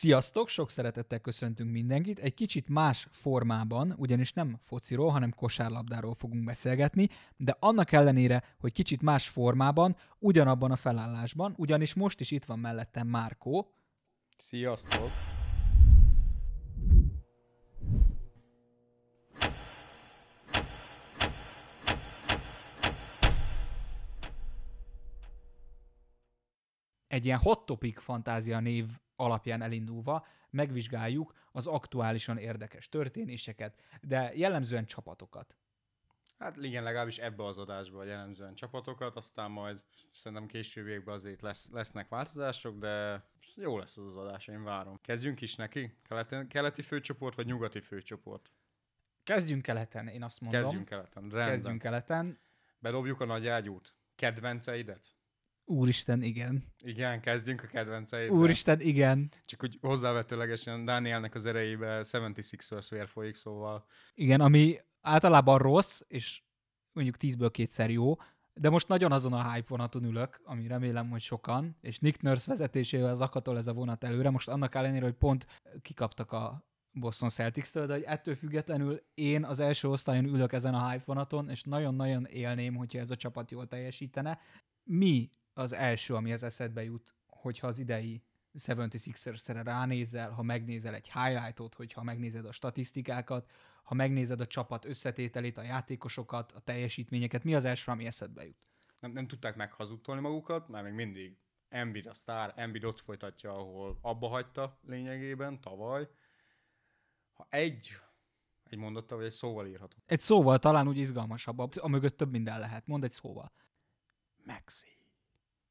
Sziasztok, sok szeretettel köszöntünk mindenkit. Egy kicsit más formában, ugyanis nem fociról, hanem kosárlabdáról fogunk beszélgetni, de annak ellenére, hogy kicsit más formában, ugyanabban a felállásban, ugyanis most is itt van mellettem Márkó. Sziasztok! Egy ilyen hot topic fantázia név alapján elindulva megvizsgáljuk az aktuálisan érdekes történéseket, de jellemzően csapatokat. Hát igen, legalábbis ebbe az adásba jellemzően csapatokat, aztán majd szerintem későbbiekben azért lesz, lesznek változások, de jó lesz az az adás, én várom. Kezdjünk is neki? Keleti, keleti főcsoport vagy nyugati főcsoport? Kezdjünk keleten, én azt mondom. Kezdjünk keleten, rendben. Kezdjünk keleten. Bedobjuk a nagy ágyút. Kedvenceidet? Úristen, igen. Igen, kezdjünk a kedvenceidet. Úristen, igen. Csak úgy hozzávetőlegesen Dánielnek az erejébe 76ers vér folyik, szóval... Igen, ami általában rossz, és mondjuk 10-ből kétszer jó, de most nagyon azon a hype vonaton ülök, ami remélem, hogy sokan, és Nick Nurse vezetésével zakatol ez a vonat előre. Most annak ellenére, hogy pont kikaptak a Boston Celtics-től, de hogy ettől függetlenül én az első osztályon ülök ezen a hype vonaton, és nagyon-nagyon élném, hogyha ez a csapat jól teljesítene. Mi az első, ami az eszedbe jut, hogyha az idei 76ers-re ránézel, ha megnézel egy highlightot, hogyha megnézed a statisztikákat, ha megnézed a csapat összetételét, a játékosokat, a teljesítményeket, mi az első, ami eszedbe jut? Nem, nem tudták meghazudtolni magukat, mert még mindig Embiid a sztár, Embiid ott folytatja, ahol abba hagyta lényegében tavaly. Ha egy, egy mondattal vagy egy szóval írhatom. Egy szóval talán úgy izgalmasabb, a mögött több minden lehet. Mondd egy szóval. Maxi.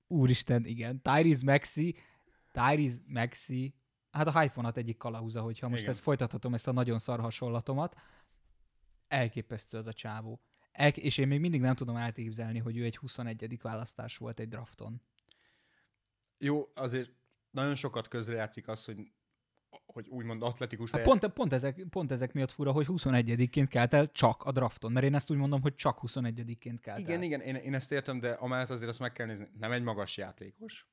Úristen, igen. Tyrese Maxi, Tyrese Maxi, hát a hyphonat egyik kalauza, hogyha most Igen. ezt folytathatom, ezt a nagyon szar hasonlatomat. Elképesztő az a csávó. El, és én még mindig nem tudom elképzelni, hogy ő egy 21. választás volt egy drafton. Jó, azért nagyon sokat közrejátszik az, hogy hogy úgymond atletikus Hát pont, pont, ezek, pont ezek miatt fura, hogy 21-ként kelt el csak a drafton, mert én ezt úgy mondom, hogy csak 21-ként kelt Igen, el. igen, én, én ezt értem, de amellett azért azt meg kell nézni, nem egy magas játékos.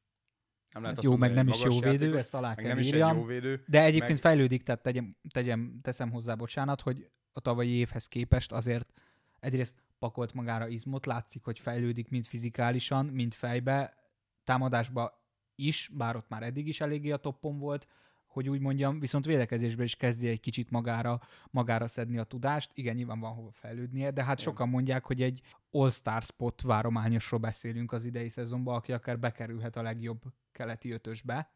Nem lehet Hát jó, meg mondani, nem hogy is jó magas védő, játékos, ezt alá meg kell nem is egy írjam. jó védő. De egyébként meg- fejlődik, tehát tegyem, tegyem, teszem hozzá bocsánat, hogy a tavalyi évhez képest azért egyrészt pakolt magára izmot, látszik, hogy fejlődik mind fizikálisan, mind fejbe, támadásba is, bár ott már eddig is eléggé a toppon volt, hogy úgy mondjam, viszont védekezésben is kezdi egy kicsit magára, magára szedni a tudást. Igen, nyilván van hova fejlődnie, de hát Igen. sokan mondják, hogy egy all-star spot várományosról beszélünk az idei szezonban, aki akár bekerülhet a legjobb keleti ötösbe.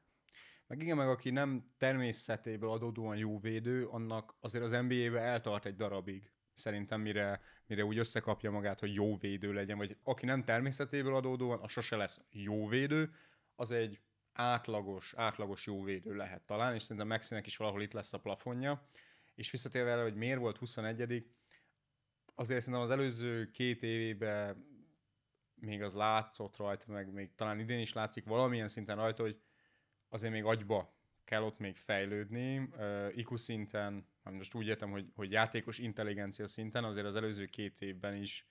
Meg igen, meg aki nem természetéből adódóan jó védő, annak azért az NBA-be eltart egy darabig. Szerintem mire, mire úgy összekapja magát, hogy jó védő legyen, vagy aki nem természetéből adódóan, az sose lesz jó védő, az egy átlagos, átlagos jó védő lehet talán, és szerintem Maxinek is valahol itt lesz a plafonja. És visszatérve erre, hogy miért volt 21 azért szerintem az előző két évében még az látszott rajta, meg még talán idén is látszik valamilyen szinten rajta, hogy azért még agyba kell ott még fejlődni. Uh, IQ szinten, nem most úgy értem, hogy, hogy játékos intelligencia szinten azért az előző két évben is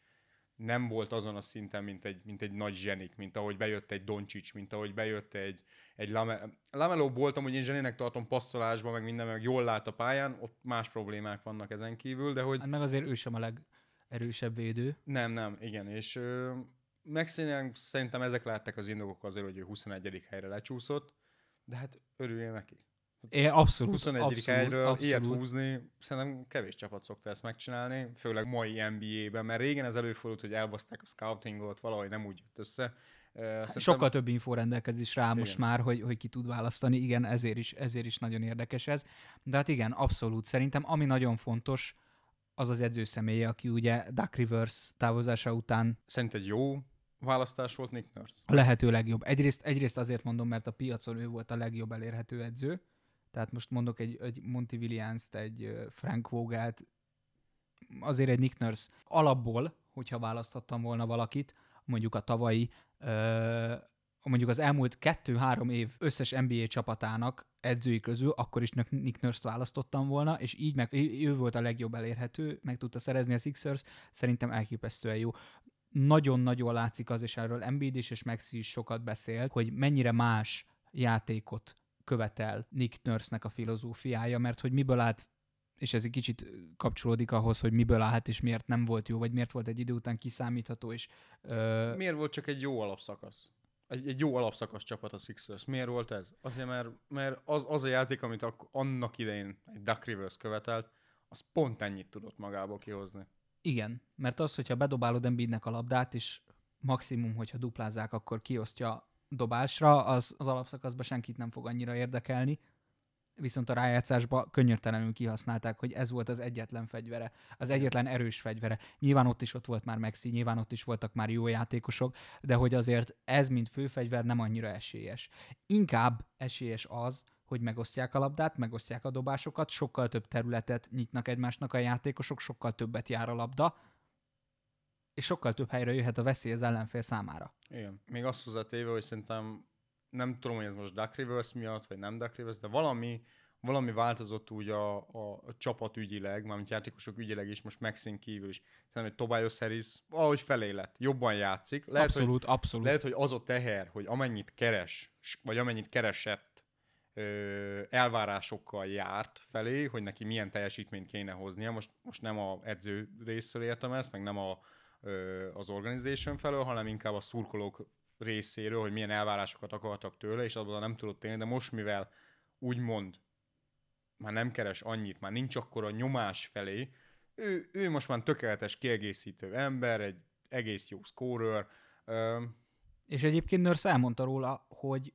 nem volt azon a szinten, mint egy, mint egy nagy zsenik, mint ahogy bejött egy Doncsics, mint ahogy bejött egy, egy Lame... Lamelo voltam, hogy én zsenének tartom passzolásban, meg minden, meg jól lát a pályán, ott más problémák vannak ezen kívül, de hogy Hát meg azért ő sem a legerősebb védő. nem, nem, igen, és ö, Maxinek szerintem ezek lehettek az indokok azért, hogy ő 21. helyre lecsúszott, de hát örüljél neki. É, abszolút. 21. abszolút, helyről abszolút. ilyet húzni, szerintem kevés csapat szokta ezt megcsinálni, főleg mai NBA-ben, mert régen ez előfordult, hogy elbaszták a scoutingot, valahogy nem úgy jött össze. Szerintem, Sokkal több info rendelkezés rá most Igen. már, hogy, hogy ki tud választani. Igen, ezért is, ezért is nagyon érdekes ez. De hát igen, abszolút. Szerintem ami nagyon fontos, az az edző személye, aki ugye Duck Rivers távozása után Szerinted jó választás volt Nick Nurse? a lehető legjobb. Egyrészt, egyrészt azért mondom, mert a piacon ő volt a legjobb elérhető edző. Tehát most mondok egy, egy Monty Williams-t, egy Frank Vogelt, azért egy Nick Nurse. Alapból, hogyha választhattam volna valakit, mondjuk a tavalyi, mondjuk az elmúlt kettő-három év összes NBA csapatának edzői közül, akkor is Nick Nurse-t választottam volna, és így meg, ő volt a legjobb elérhető, meg tudta szerezni a Sixers, szerintem elképesztően jó. Nagyon-nagyon látszik az, és erről Embiid is és Maxi is sokat beszél, hogy mennyire más játékot követel Nick Nurse-nek a filozófiája, mert hogy miből állt és ez egy kicsit kapcsolódik ahhoz, hogy miből állt, és miért nem volt jó, vagy miért volt egy idő után kiszámítható, és... Ö... Miért volt csak egy jó alapszakasz? Egy, egy jó alapszakasz csapat a Sixers. Miért volt ez? Azért, mert, mert az, az a játék, amit ak- annak idején egy Duck Rivers követelt, az pont ennyit tudott magából kihozni. Igen, mert az, hogyha bedobálod Embiidnek a labdát, és maximum, hogyha duplázák, akkor kiosztja dobásra, az, az alapszakaszban senkit nem fog annyira érdekelni, viszont a rájátszásban könnyörtelenül kihasználták, hogy ez volt az egyetlen fegyvere, az egyetlen erős fegyvere. Nyilván ott is ott volt már Maxi, nyilván ott is voltak már jó játékosok, de hogy azért ez, mint főfegyver nem annyira esélyes. Inkább esélyes az, hogy megosztják a labdát, megosztják a dobásokat, sokkal több területet nyitnak egymásnak a játékosok, sokkal többet jár a labda, és sokkal több helyre jöhet a veszély az ellenfél számára. Igen. Még azt hozzátéve, hogy szerintem nem tudom, hogy ez most Duck Rivers miatt, vagy nem Duck Rivers, de valami, valami változott úgy a, a, a csapat ügyileg, mármint játékosok ügyileg is, most Maxin kívül is. Szerintem, hogy Tobias Harris valahogy felé lett, jobban játszik. Lehet, abszolút, hogy, abszolút. Lehet, hogy az a teher, hogy amennyit keres, vagy amennyit keresett, ö, elvárásokkal járt felé, hogy neki milyen teljesítményt kéne hoznia. Most, most nem a edző részről értem ezt, meg nem a, az organization felől, hanem inkább a szurkolók részéről, hogy milyen elvárásokat akartak tőle, és abban nem tudott élni, de most mivel úgymond már nem keres annyit, már nincs akkor a nyomás felé, ő, ő most már tökéletes kiegészítő ember, egy egész jó scorer. És egyébként Nurse elmondta róla, hogy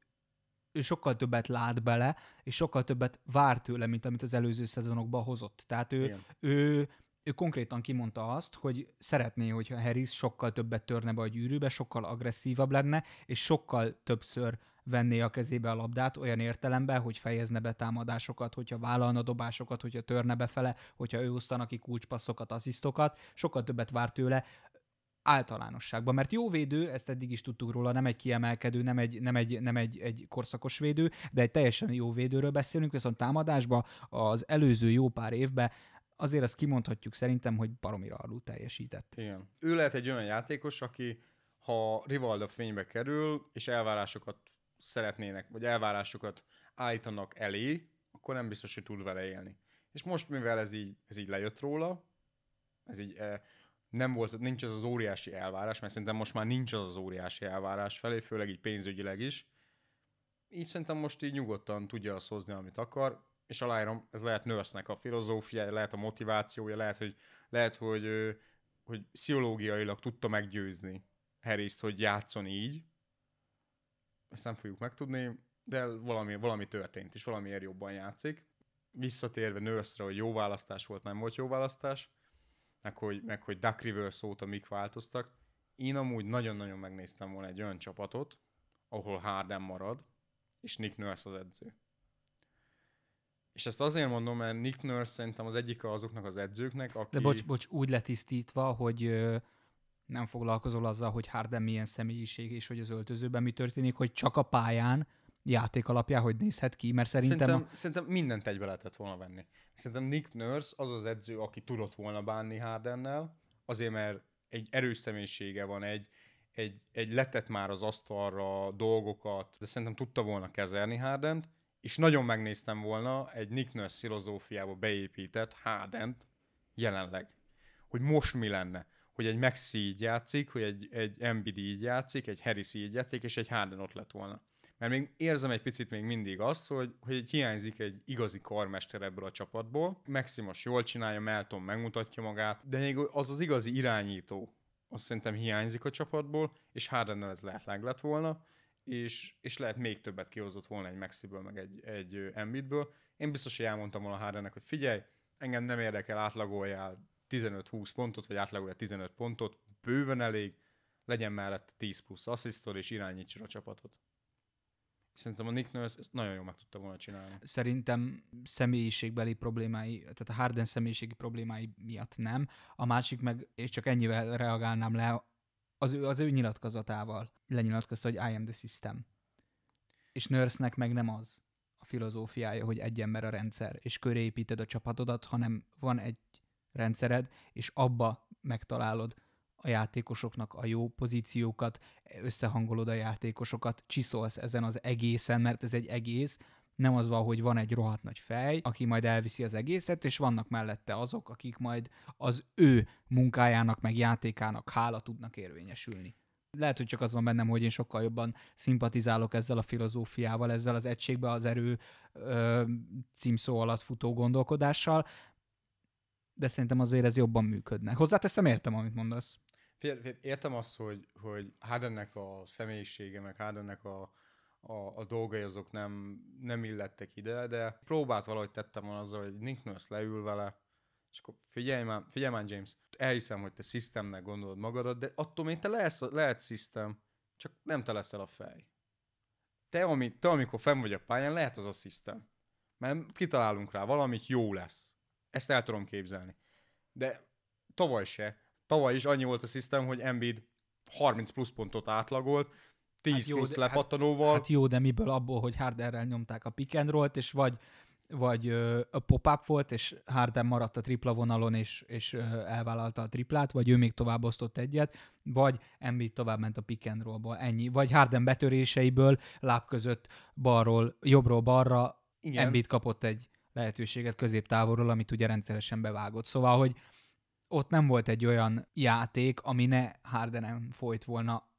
ő sokkal többet lát bele, és sokkal többet vár tőle, mint amit az előző szezonokban hozott. Tehát ő, ő ő konkrétan kimondta azt, hogy szeretné, hogyha Harris sokkal többet törne be a gyűrűbe, sokkal agresszívabb lenne, és sokkal többször venné a kezébe a labdát olyan értelemben, hogy fejezne be támadásokat, hogyha vállalna dobásokat, hogyha törne befele, hogyha ő osztanak ki kulcspasszokat, asszisztokat, sokkal többet vár tőle általánosságban, mert jó védő, ezt eddig is tudtuk róla, nem egy kiemelkedő, nem egy, nem egy, nem egy, egy korszakos védő, de egy teljesen jó védőről beszélünk, viszont támadásban az előző jó pár évben azért azt kimondhatjuk szerintem, hogy baromira alul teljesített. Igen. Ő lehet egy olyan játékos, aki ha Rivalda fénybe kerül, és elvárásokat szeretnének, vagy elvárásokat állítanak elé, akkor nem biztos, hogy tud vele élni. És most, mivel ez így, ez így lejött róla, ez így eh, nem volt, nincs az az óriási elvárás, mert szerintem most már nincs az az óriási elvárás felé, főleg így pénzügyileg is. Így szerintem most így nyugodtan tudja azt hozni, amit akar és aláírom, ez lehet nurse a filozófiája, lehet a motivációja, lehet, hogy, lehet, hogy, hogy pszichológiailag tudta meggyőzni harris hogy játszon így. Ezt nem fogjuk megtudni, de valami, valami történt, és valamiért jobban játszik. Visszatérve nurse hogy jó választás volt, nem volt jó választás, meg hogy, meg hogy Duck Rivers óta mik változtak. Én amúgy nagyon-nagyon megnéztem volna egy olyan csapatot, ahol Harden marad, és Nick Nurse az edző. És ezt azért mondom, mert Nick Nurse szerintem az egyik azoknak az edzőknek, aki... De bocs, bocs, úgy letisztítva, hogy ö, nem foglalkozol azzal, hogy Harden milyen személyiség, és hogy az öltözőben mi történik, hogy csak a pályán játék alapján hogy nézhet ki, mert szerintem... Szerintem, a... szerintem mindent egybe lehetett volna venni. Szerintem Nick Nurse az az edző, aki tudott volna bánni Hardennel, azért mert egy erős személyisége van, egy, egy, egy letett már az asztalra dolgokat, de szerintem tudta volna kezelni Hardent, és nagyon megnéztem volna egy Nick Nurse filozófiába beépített Hardent jelenleg. Hogy most mi lenne. Hogy egy Maxi így játszik, hogy egy, egy Embiid így játszik, egy Harris így játszik, és egy Harden ott lett volna. Mert még érzem egy picit még mindig azt, hogy, hogy hiányzik egy igazi karmester ebből a csapatból. Maximos jól csinálja, Melton megmutatja magát, de még az az igazi irányító, azt szerintem hiányzik a csapatból, és Hardennel ez lehet lett volna és, és lehet még többet kihozott volna egy Maxiből, meg egy, egy Embiidből. Én biztos, hogy elmondtam volna Hardennek, hogy figyelj, engem nem érdekel, átlagoljál 15-20 pontot, vagy átlagoljál 15 pontot, bőven elég, legyen mellett 10 plusz asszisztol, és irányítsa a csapatot. Szerintem a Nick Nurse ezt nagyon jól meg tudta volna csinálni. Szerintem személyiségbeli problémái, tehát a Harden személyiségi problémái miatt nem. A másik meg, és csak ennyivel reagálnám le, az ő, az ő nyilatkozatával lenyilatkozta, hogy I am the system. És nurse meg nem az a filozófiája, hogy egy ember a rendszer, és köré építed a csapatodat, hanem van egy rendszered, és abba megtalálod a játékosoknak a jó pozíciókat, összehangolod a játékosokat, csiszolsz ezen az egészen, mert ez egy egész, Nem az van, hogy van egy rohadt nagy fej, aki majd elviszi az egészet, és vannak mellette azok, akik majd az ő munkájának, meg játékának hála tudnak érvényesülni. Lehet, hogy csak az van bennem, hogy én sokkal jobban szimpatizálok ezzel a filozófiával, ezzel az egységbe az erő ö, címszó alatt futó gondolkodással, de szerintem azért ez jobban működne. Hozzáteszem, értem, amit mondasz. Fél, fél, értem azt, hogy, hogy Hardennek a személyisége, meg Hardennek a, a, a dolgai azok nem, nem illettek ide, de próbált valahogy tettem volna azzal, hogy Nick Nurse leül vele, és akkor figyelj már, figyelj már James, elhiszem, hogy te systemnek gondolod magadat, de attól még te lehetsz, lehet system, csak nem te leszel a fej. Te, ami, te amikor fenn vagy a pályán, lehet az a system. Mert kitalálunk rá, valamit jó lesz. Ezt el tudom képzelni. De tavaly se. Tavaly is annyi volt a system, hogy Embiid 30 plusz pontot átlagolt, 10 hát jó, plusz lepattanóval. Hát, hát jó, de miből abból, hogy Harderrel nyomták a pick and roll és vagy vagy ö, a pop-up volt, és Harden maradt a tripla vonalon, és, és ö, elvállalta a triplát, vagy ő még tovább osztott egyet, vagy Embiid tovább ment a pick and roll ennyi. Vagy Harden betöréseiből láb között balról, jobbról balra Igen. Embiid kapott egy lehetőséget középtávolról, amit ugye rendszeresen bevágott. Szóval, hogy ott nem volt egy olyan játék, ami ne Hardenen folyt volna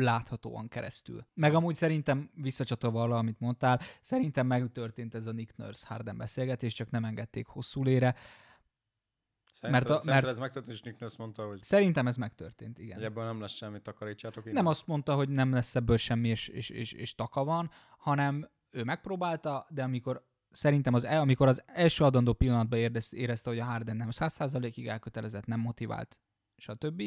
láthatóan keresztül. Meg amúgy szerintem, visszacsatolva arra, amit mondtál, szerintem megtörtént ez a Nick Nurse Harden beszélgetés, csak nem engedték hosszú lére. Szerinted, mert, a, mert ez megtörtént, és Nick Nurse mondta, hogy... Szerintem ez megtörtént, igen. Hogy ebből nem lesz semmi, takarítsátok innen. Nem azt mondta, hogy nem lesz ebből semmi, és, és, és, és taka van, hanem ő megpróbálta, de amikor szerintem az, e, amikor az első adandó pillanatban érezte, hogy a Harden nem 100%-ig elkötelezett, nem motivált, stb.,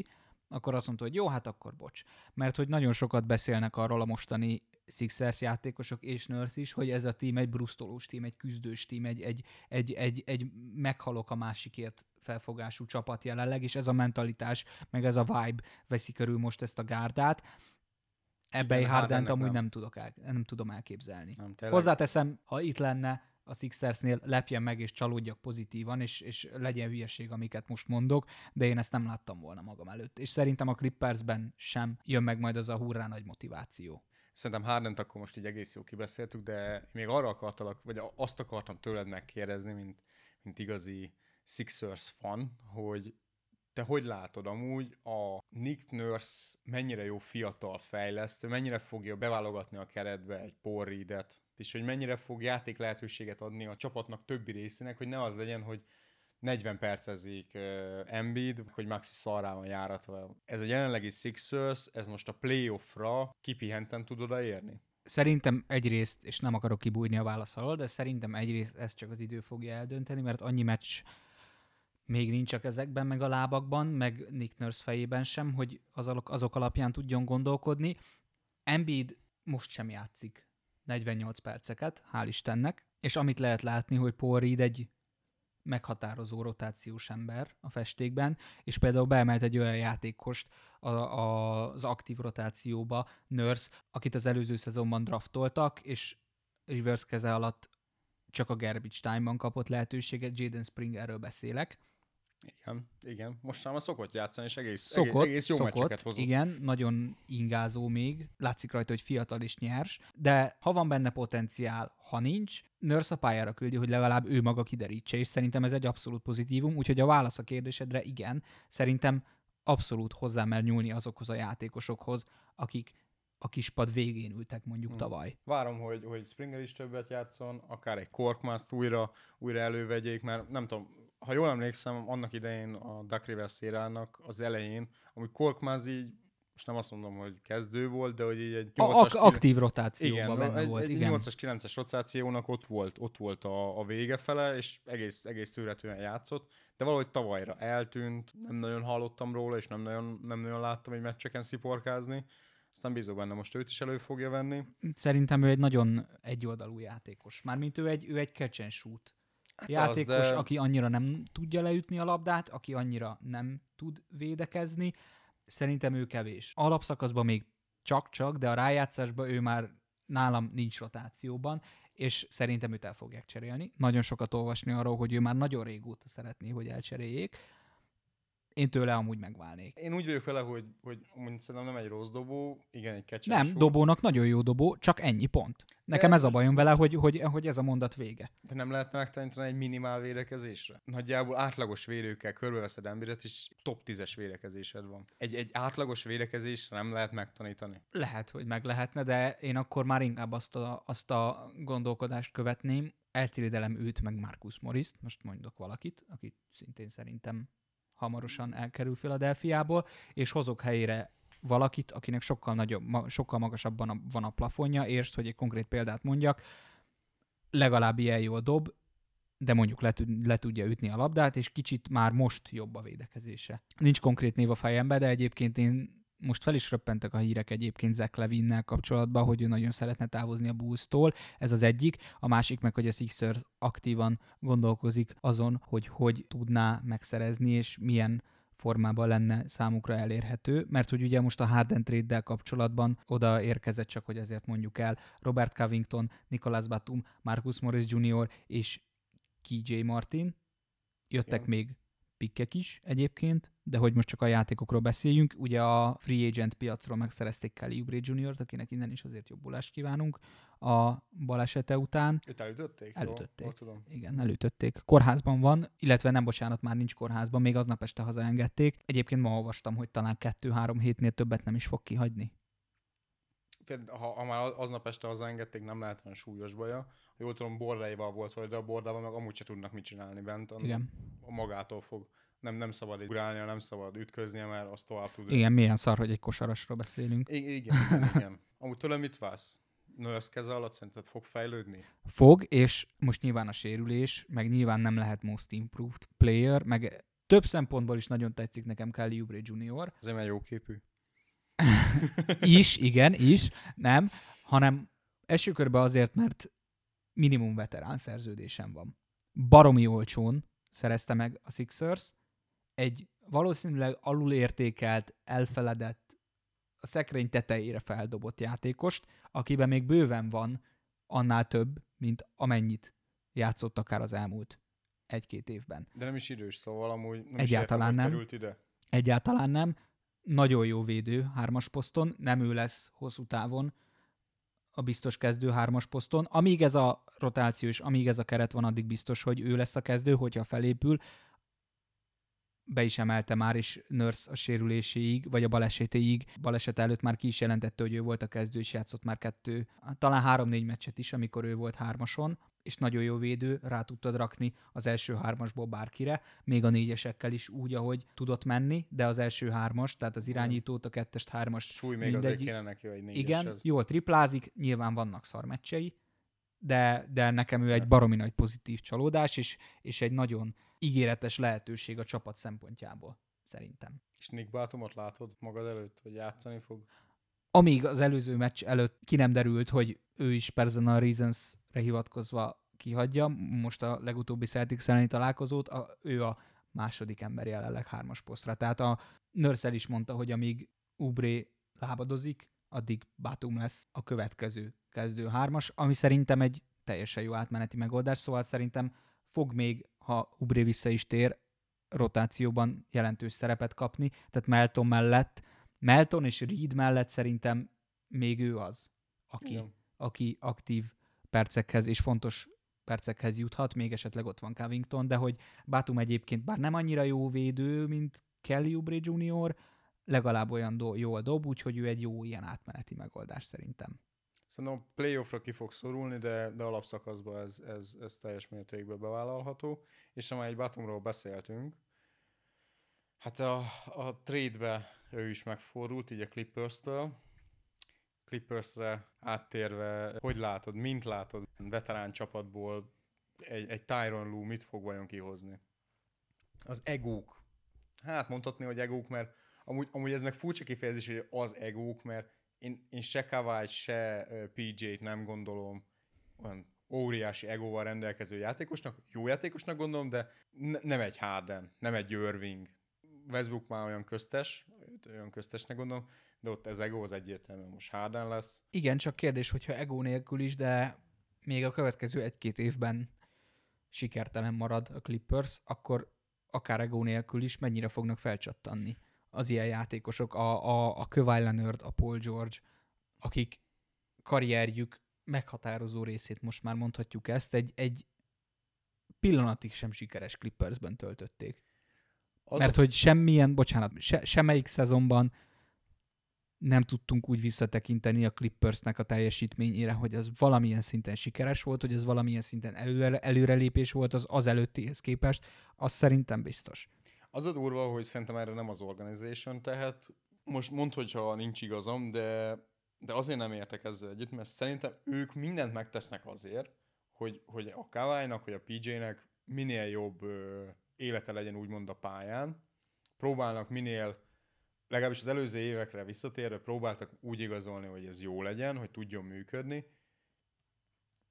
akkor azt mondta, hogy jó, hát akkor bocs. Mert hogy nagyon sokat beszélnek arról a mostani Sixers játékosok és Nurse is, hogy ez a tím egy brusztolós tím, egy küzdős tím, egy, egy, egy, egy, egy meghalok a másikért felfogású csapat jelenleg, és ez a mentalitás, meg ez a vibe veszi körül most ezt a gárdát. Ebbe Hardent amúgy nem. Nem, tudok el, nem tudom elképzelni. Nem, Hozzáteszem, ha itt lenne, a Sixersnél lepjen meg és csalódjak pozitívan, és, és legyen hülyeség, amiket most mondok, de én ezt nem láttam volna magam előtt. És szerintem a Clippersben sem jön meg majd az a hurrá nagy motiváció. Szerintem Hardent akkor most így egész jó kibeszéltük, de még arra akartalak, vagy azt akartam tőled megkérdezni, mint, mint igazi Sixers fan, hogy te hogy látod amúgy a Nick Nurse mennyire jó fiatal fejlesztő, mennyire fogja beválogatni a keretbe egy Paul Reed-et, és hogy mennyire fog játék lehetőséget adni a csapatnak többi részének, hogy ne az legyen, hogy 40 percezik uh, Embiid, hogy Maxi szarrá van járatva. Ez a jelenlegi Sixers, ez most a playoffra kipihenten tud odaérni? Szerintem egyrészt, és nem akarok kibújni a válasz alól, de szerintem egyrészt ez csak az idő fogja eldönteni, mert annyi meccs még nincs csak ezekben, meg a lábakban, meg Nick Nurse fejében sem, hogy azok, azok alapján tudjon gondolkodni. Embiid most sem játszik 48 perceket, hál' Istennek, és amit lehet látni, hogy Paul Reed egy meghatározó rotációs ember a festékben, és például beemelt egy olyan játékost a, a, az aktív rotációba, Nurse, akit az előző szezonban draftoltak, és reverse keze alatt csak a garbage time-ban kapott lehetőséget, Jaden Spring erről beszélek, igen, igen. Most már szokott játszani, és egész, szokott, egész, jó szokott, meccseket hozott. Igen, nagyon ingázó még, látszik rajta, hogy fiatal és nyers, de ha van benne potenciál, ha nincs, Nurse a pályára küldi, hogy legalább ő maga kiderítse, és szerintem ez egy abszolút pozitívum, úgyhogy a válasz a kérdésedre igen, szerintem abszolút hozzá mer nyúlni azokhoz a játékosokhoz, akik a kispad végén ültek mondjuk hmm. tavaly. Várom, hogy, hogy Springer is többet játszon, akár egy Korkmazt újra, újra elővegyék, mert nem tudom, ha jól emlékszem, annak idején a Duck River szérának az elején, ami Korkmaz így most nem azt mondom, hogy kezdő volt, de hogy így egy 8-as... Ak- aktív rotációban igen, benne egy, volt, egy igen. 8-as, 9-es rotációnak ott volt, ott volt a, a vége fele, és egész, egész tűretően játszott, de valahogy tavalyra eltűnt, nem nagyon hallottam róla, és nem nagyon, nem nagyon láttam egy meccseken sziporkázni. Aztán bízok benne, most őt is elő fogja venni. Szerintem ő egy nagyon egyoldalú játékos. Mármint ő egy, ő egy catch and shoot hát játékos, az, de... aki annyira nem tudja leütni a labdát, aki annyira nem tud védekezni. Szerintem ő kevés. Alapszakaszban még csak-csak, de a rájátszásban ő már nálam nincs rotációban, és szerintem őt el fogják cserélni. Nagyon sokat olvasni arról, hogy ő már nagyon régóta szeretné, hogy elcseréljék. Én tőle amúgy megválnék. Én úgy vagyok vele, hogy, hogy mondjuk szerintem nem egy rossz dobó, igen, egy kecses Nem, dobónak nagyon jó dobó, csak ennyi pont. Nekem De ez a bajom vele, hogy, hogy, hogy ez a mondat vége. De nem lehetne megtanítani egy minimál védekezésre? Nagyjából átlagos védőkkel körbeveszed emberet, és top 10-es védekezésed van. Egy, egy átlagos védekezésre nem lehet megtanítani. Lehet, hogy meg lehetne, de én akkor már inkább azt a, azt a gondolkodást követném, eltiridelem őt, meg Marcus morris most mondok valakit, akit szintén szerintem hamarosan elkerül Philadelphiából, és hozok helyére valakit, akinek sokkal, nagyobb, ma, sokkal magasabban a, van a plafonja, és hogy egy konkrét példát mondjak, legalább ilyen jól dob, de mondjuk le, le tudja ütni a labdát, és kicsit már most jobb a védekezése. Nincs konkrét név a fejembe, de egyébként én most fel is röppentek a hírek egyébként Zach Levinnel kapcsolatban, hogy ő nagyon szeretne távozni a Bulls-tól. Ez az egyik. A másik meg, hogy a Sixers aktívan gondolkozik azon, hogy hogy tudná megszerezni, és milyen formában lenne számukra elérhető, mert hogy ugye most a Harden trade kapcsolatban oda érkezett, csak hogy ezért mondjuk el, Robert Covington, Nicolas Batum, Marcus Morris Jr. és KJ Martin. Jöttek Igen. még pikkek is egyébként, de hogy most csak a játékokról beszéljünk, ugye a free agent piacról megszerezték Kelly Oubre Jr.-t, akinek innen is azért jobbulást kívánunk a balesete után. Őt elütötték? Elütötték. Jól, tudom. Igen, előtötték. Kórházban van, illetve nem bocsánat, már nincs kórházban, még aznap este hazaengedték. Egyébként ma olvastam, hogy talán kettő-három hétnél többet nem is fog kihagyni. Ha, ha már aznap este hazaengedték, nem lehet olyan súlyos baja. Jól tudom, Borreival volt, vagy de a Bordával meg amúgy se tudnak mit csinálni bent. a- Igen. Magától fog. Nem, nem szabad ugrálnia, nem szabad ütköznie, mert az tovább tud. Igen, milyen szar, hogy egy kosarasról beszélünk. I- igen, igen, igen. Amúgy tőlem mit válsz? Nurse keze alatt szerinted fog fejlődni? Fog, és most nyilván a sérülés, meg nyilván nem lehet most improved player, meg több szempontból is nagyon tetszik nekem Kelly Oubre Jr. Azért mert jó képű. Is, igen, is, nem, hanem első körben azért, mert minimum veterán szerződésem van. Baromi olcsón szerezte meg a Sixers, egy valószínűleg alulértékelt, elfeledett, a szekrény tetejére feldobott játékost, akiben még bőven van annál több, mint amennyit játszott akár az elmúlt egy-két évben. De nem is idős, szóval amúgy nem Egyáltalán is értem, nem. került ide. Egyáltalán nem. Nagyon jó védő hármas poszton, nem ő lesz hosszú távon a biztos kezdő hármas poszton. Amíg ez a rotáció és amíg ez a keret van, addig biztos, hogy ő lesz a kezdő, hogyha felépül. Be is emelte már is Nurse a sérüléséig, vagy a balesetéig. Baleset előtt már ki is jelentette, hogy ő volt a kezdő, és játszott már kettő, talán három-négy meccset is, amikor ő volt hármason, és nagyon jó védő, rá tudtad rakni az első hármasból bárkire, még a négyesekkel is úgy, ahogy tudott menni, de az első hármas, tehát az irányítót, a kettest, hármast Súly még azért kéne neki, hogy négyes igen, ez. jól triplázik, nyilván vannak szarmeccsei, de, de nekem ő egy baromi nagy pozitív csalódás, és, és egy nagyon ígéretes lehetőség a csapat szempontjából, szerintem. És Nick Batumot látod magad előtt, hogy játszani fog? Amíg az előző meccs előtt ki nem derült, hogy ő is personal reasons-re hivatkozva kihagyja, most a legutóbbi Celtics elleni találkozót, a, ő a második ember jelenleg hármas posztra. Tehát a Nörszel is mondta, hogy amíg Ubré lábadozik, addig Batum lesz a következő kezdő hármas, ami szerintem egy teljesen jó átmeneti megoldás, szóval szerintem fog még, ha Ubré vissza is tér, rotációban jelentős szerepet kapni, tehát Melton mellett, Melton és Reed mellett szerintem még ő az, aki, Igen. aki aktív percekhez és fontos percekhez juthat, még esetleg ott van Covington, de hogy Batum egyébként bár nem annyira jó védő, mint Kelly Oubre Jr., legalább olyan do- jól dob, úgyhogy ő egy jó ilyen átmeneti megoldás szerintem. Szerintem a playoffra ki fog szorulni, de, de alapszakaszban ez, ez, ez teljes mértékben bevállalható. És ha már egy Batumról beszéltünk, hát a, a trade-be ő is megfordult, így a Clippers-től. Clippers-re áttérve, hogy látod, mint látod, veterán csapatból egy, egy Tyron Lue mit fog vajon kihozni? Az egók. Hát mondhatni, hogy egók, mert amúgy, amúgy ez meg furcsa kifejezés, hogy az egók, mert én, én se Kawhi, se PJ-t nem gondolom olyan óriási egóval rendelkező játékosnak, jó játékosnak gondolom, de ne, nem egy Harden, nem egy Irving. Westbrook már olyan köztes, olyan köztesnek gondolom, de ott az egó az egyértelműen most Harden lesz. Igen, csak kérdés, hogyha ego nélkül is, de még a következő egy-két évben sikertelen marad a Clippers, akkor akár ego nélkül is mennyire fognak felcsattanni az ilyen játékosok, a, a, a Kawhi Leonard, a Paul George, akik karrierjük meghatározó részét most már mondhatjuk ezt, egy, egy pillanatig sem sikeres Clippersben töltötték. Az Mert hogy semmilyen, bocsánat, se, semmelyik szezonban nem tudtunk úgy visszatekinteni a Clippersnek a teljesítményére, hogy ez valamilyen szinten sikeres volt, hogy ez valamilyen szinten előre, előrelépés volt az az előttihez képest, az szerintem biztos. Az a durva, hogy szerintem erre nem az organization tehet. Most mondd, hogyha nincs igazam, de, de azért nem értek ezzel együtt, mert szerintem ők mindent megtesznek azért, hogy, hogy a Kawai-nak, vagy a PJ-nek minél jobb ö, élete legyen úgymond a pályán. Próbálnak minél, legalábbis az előző évekre visszatérve, próbáltak úgy igazolni, hogy ez jó legyen, hogy tudjon működni.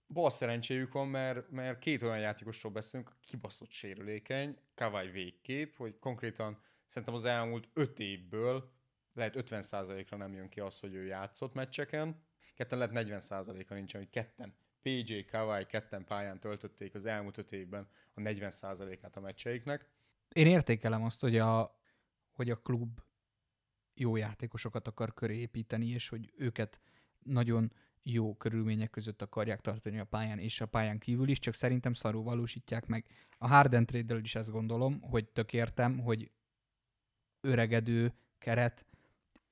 Bal szerencséjük van, mert, mert két olyan játékosról beszélünk, kibaszott sérülékeny, Kawai végkép, hogy konkrétan szerintem az elmúlt öt évből lehet 50%-ra nem jön ki az, hogy ő játszott meccseken, ketten lehet 40%-a nincsen, hogy ketten PJ, Kawai ketten pályán töltötték az elmúlt öt évben a 40%-át a meccseiknek. Én értékelem azt, hogy a, hogy a klub jó játékosokat akar köré építeni, és hogy őket nagyon jó körülmények között akarják tartani a pályán, és a pályán kívül is, csak szerintem szarul valósítják meg. A Harden trade is ezt gondolom, hogy tök értem, hogy öregedő keret,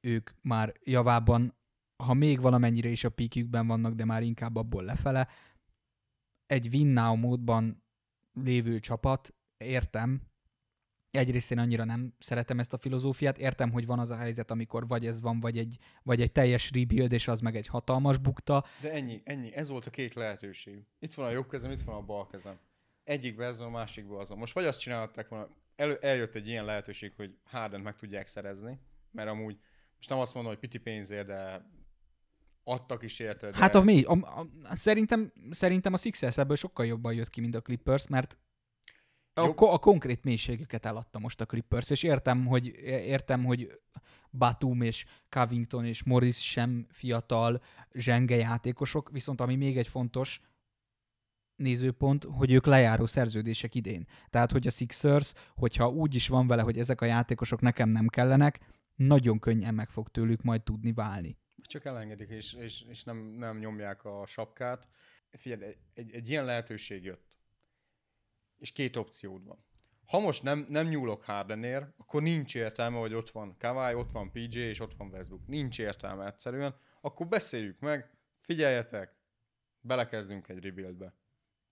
ők már javában ha még valamennyire is a píkükben vannak, de már inkább abból lefele, egy win now módban lévő csapat, értem, egyrészt én annyira nem szeretem ezt a filozófiát, értem, hogy van az a helyzet, amikor vagy ez van, vagy egy, vagy egy teljes rebuild, és az meg egy hatalmas bukta. De ennyi, ennyi, ez volt a két lehetőség. Itt van a jobb kezem, itt van a bal kezem. Egyikbe ez van, a másikba az van. Most vagy azt csinálták volna, elő, eljött egy ilyen lehetőség, hogy Harden meg tudják szerezni, mert amúgy most nem azt mondom, hogy piti pénzért, de adtak is érte. De... Hát a mi, a, a, szerintem, szerintem a Sixers ebből sokkal jobban jött ki, mint a Clippers, mert a, a konkrét mélységüket eladta most a Clippers, és értem, hogy, értem, hogy Batum és Covington és Morris sem fiatal, zsenge játékosok, viszont ami még egy fontos nézőpont, hogy ők lejáró szerződések idén. Tehát, hogy a Sixers, hogyha úgy is van vele, hogy ezek a játékosok nekem nem kellenek, nagyon könnyen meg fog tőlük majd tudni válni. Csak elengedik, és, és, és nem, nem nyomják a sapkát. Figyelj, egy, egy ilyen lehetőség jött. És két opciód van. Ha most nem, nem nyúlok Hardenért, akkor nincs értelme, hogy ott van Kawai, ott van PJ, és ott van Westbrook. Nincs értelme egyszerűen. Akkor beszéljük meg, figyeljetek, belekezdünk egy rebuildbe.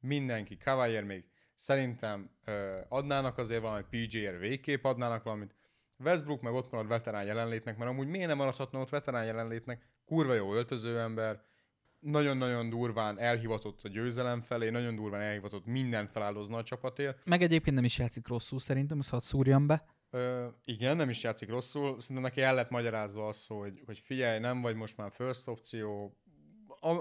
Mindenki, Kawaiért még szerintem ö, adnának azért valami, PJ-ért végképp adnának valamit, Westbrook meg ott marad veterán jelenlétnek, mert amúgy miért nem maradhatna ott veterán jelenlétnek? Kurva jó öltöző ember, nagyon-nagyon durván elhivatott a győzelem felé, nagyon durván elhivatott minden feláldozna a csapatért. Meg egyébként nem is játszik rosszul szerintem, ezt hadd szúrjam be. Ö, igen, nem is játszik rosszul. Szerintem neki el lett magyarázva az, hogy, hogy figyelj, nem vagy most már first opció.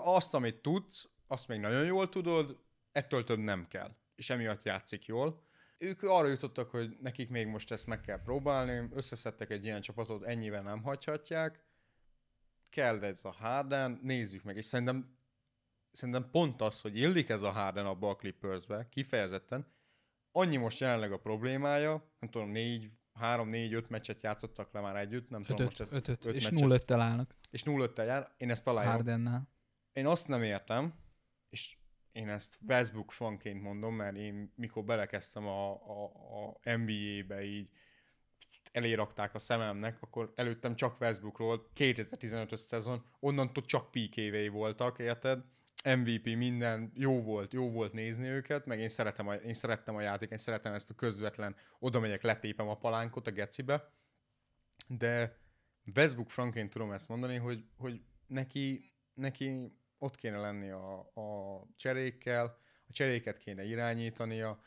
Azt, amit tudsz, azt még nagyon jól tudod, ettől több nem kell. És emiatt játszik jól. Ők arra jutottak, hogy nekik még most ezt meg kell próbálni, összeszedtek egy ilyen csapatot, ennyivel nem hagyhatják, kell ez a Harden, nézzük meg, és szerintem, szerintem pont az, hogy illik ez a Harden abba a Clippersbe, kifejezetten, annyi most jelenleg a problémája, nem tudom, négy, három, négy, öt meccset játszottak le már együtt, nem öt, tudom, most ez öt, öt, öt és 0 5 állnak. És 0 5 jár, én ezt találom. Hardennel. Én azt nem értem, és én ezt Westbrook fanként mondom, mert én mikor belekezdtem a, a, a NBA-be így elérakták a szememnek, akkor előttem csak Westbrookról 2015-ös szezon, onnantól csak évei voltak, érted? MVP, minden jó volt, jó volt nézni őket, meg én, szeretem a, én szerettem a játék, én szeretem ezt a közvetlen, oda megyek, letépem a palánkot a gecibe, de Westbrook franként tudom ezt mondani, hogy, hogy neki, neki ott kéne lenni a, a cserékkel, a cseréket kéne irányítania,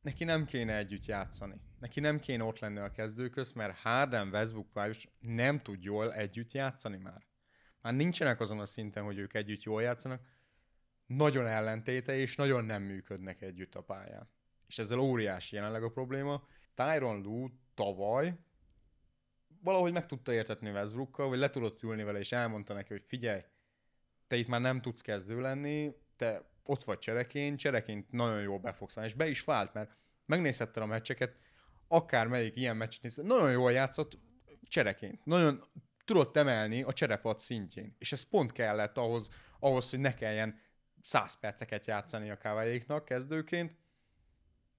neki nem kéne együtt játszani. Neki nem kéne ott lenni a kezdő közt, mert Harden, Westbrook, Pályus nem tud jól együtt játszani már. Már nincsenek azon a szinten, hogy ők együtt jól játszanak. Nagyon ellentéte, és nagyon nem működnek együtt a pályán. És ezzel óriási jelenleg a probléma. Tyron Lue tavaly valahogy meg tudta értetni Westbrookkal, vagy le tudott ülni vele, és elmondta neki, hogy figyelj, te itt már nem tudsz kezdő lenni, te ott vagy csereként, csereként nagyon jól be fogsz válni, és be is vált, mert megnézhetted a meccseket, akár melyik ilyen meccset nézted, nagyon jól játszott csereként. Nagyon tudott emelni a cserepad szintjén. És ez pont kellett ahhoz, ahhoz hogy ne kelljen száz perceket játszani a kávájéknak kezdőként.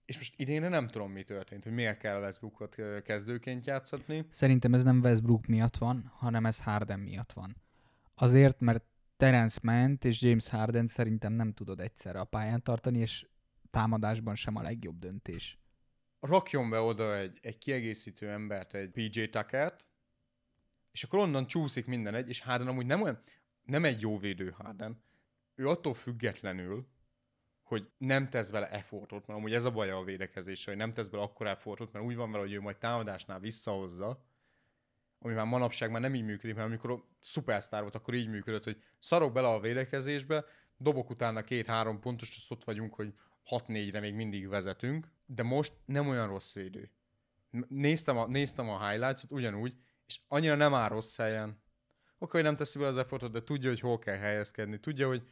És most idén nem tudom, mi történt, hogy miért kell Westbrookot kezdőként játszatni. Szerintem ez nem Westbrook miatt van, hanem ez Harden miatt van. Azért, mert Terence Ment és James Harden szerintem nem tudod egyszerre a pályán tartani, és támadásban sem a legjobb döntés. Rakjon be oda egy, egy kiegészítő embert, egy PJ Tuckert, és akkor onnan csúszik minden egy, és Harden amúgy nem olyan, nem egy jó védő Harden. Ő attól függetlenül, hogy nem tesz vele effortot, mert amúgy ez a baj a védekezésre, hogy nem tesz bele akkor effortot, mert úgy van vele, hogy ő majd támadásnál visszahozza, ami már manapság már nem így működik, mert amikor szupersztár volt, akkor így működött, hogy szarok bele a védekezésbe, dobok utána két-három pontos, és ott vagyunk, hogy 6-4-re még mindig vezetünk, de most nem olyan rossz védő. Néztem a, néztem a highlights-ot ugyanúgy, és annyira nem áll rossz helyen. Oké, hogy nem teszi be az effortot, de tudja, hogy hol kell helyezkedni. Tudja, hogy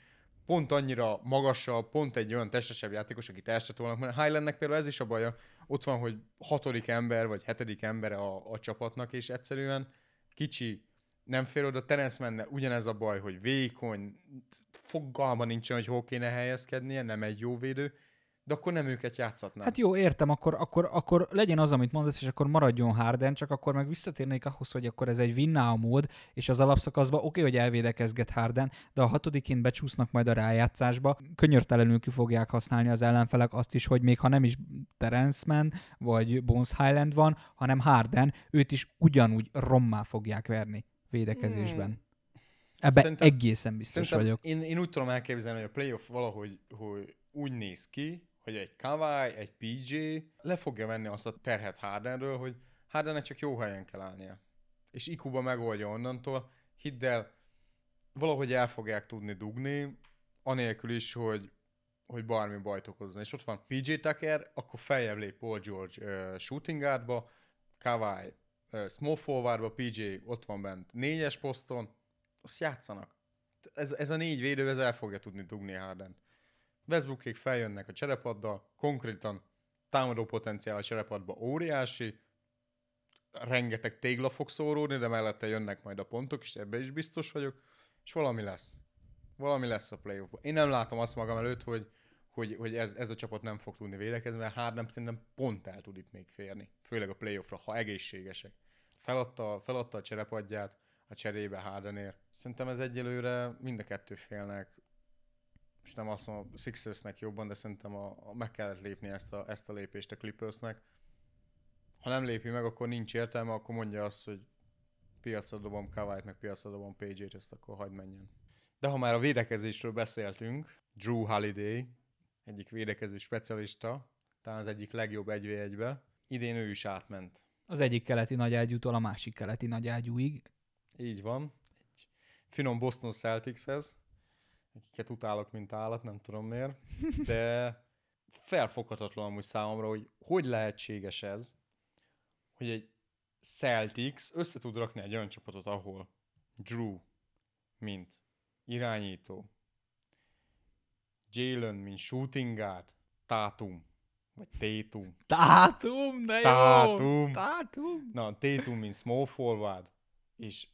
pont annyira magasabb, pont egy olyan testesebb játékos, akit el se tolnak, mert Highlandnek például ez is a baja, ott van, hogy hatodik ember, vagy hetedik ember a, a csapatnak, és egyszerűen kicsi, nem fér oda, Terence menne ugyanez a baj, hogy vékony, fogalma nincsen, hogy hol kéne helyezkednie, nem egy jó védő, de akkor nem őket játszatnám. Hát jó, értem, akkor, akkor, akkor legyen az, amit mondasz, és akkor maradjon Harden, csak akkor meg visszatérnék ahhoz, hogy akkor ez egy win now mód, és az alapszakaszban oké, okay, hogy elvédekezget Harden, de a hatodikén becsúsznak majd a rájátszásba, könyörtelenül ki fogják használni az ellenfelek azt is, hogy még ha nem is Terence Mann, vagy Bones Highland van, hanem Harden, őt is ugyanúgy rommá fogják verni védekezésben. Hmm. Ebben szerintem, egészen biztos vagyok. Én, én úgy tudom elképzelni, hogy a playoff valahogy hogy úgy néz ki, hogy egy Kawai, egy PJ le fogja venni azt a terhet Hardenről, hogy Hardennek csak jó helyen kell állnia. És Ikuba megoldja onnantól, hidd el, valahogy el fogják tudni dugni, anélkül is, hogy, hogy bármi bajt okozzon. És ott van PJ Tucker, akkor feljebb lép Paul George uh, shooting guardba, Kawai uh, small forwardba, PJ ott van bent négyes poszton, azt játszanak. Ez, ez a négy védő, ez el fogja tudni dugni Harden. Westbrookék feljönnek a cserepaddal, konkrétan támadó potenciál a cserepadba óriási, rengeteg tégla fog szóródni, de mellette jönnek majd a pontok, és ebbe is biztos vagyok, és valami lesz. Valami lesz a playoffban. Én nem látom azt magam előtt, hogy, hogy, hogy ez, ez a csapat nem fog tudni védekezni, mert Harden szerintem pont el tud itt még férni. Főleg a playoffra, ha egészségesek. Feladta, feladta a cserepadját a cserébe Hardenért. Szerintem ez egyelőre mind a kettő félnek és nem azt mondom, Sixersnek jobban, de szerintem a, a, meg kellett lépni ezt a, ezt a lépést a Clippersnek. Ha nem lépi meg, akkor nincs értelme, akkor mondja azt, hogy piacra dobom Kawait, meg piacra dobom PJ-t, ezt akkor hagyd menjen. De ha már a védekezésről beszéltünk, Drew Holiday, egyik védekező specialista, talán az egyik legjobb 1 1 be idén ő is átment. Az egyik keleti nagyágyútól a másik keleti nagyágyúig. Így van. Egy finom Boston Celticshez, akiket utálok, mint állat, nem tudom miért, de felfoghatatlan amúgy számomra, hogy hogy lehetséges ez, hogy egy Celtics össze tud rakni egy olyan csapatot, ahol Drew, mint irányító, Jalen, mint shooting guard, Tatum, vagy Tatum. Tatum, de jó! Tatum. Na, Tatum, mint small forward, és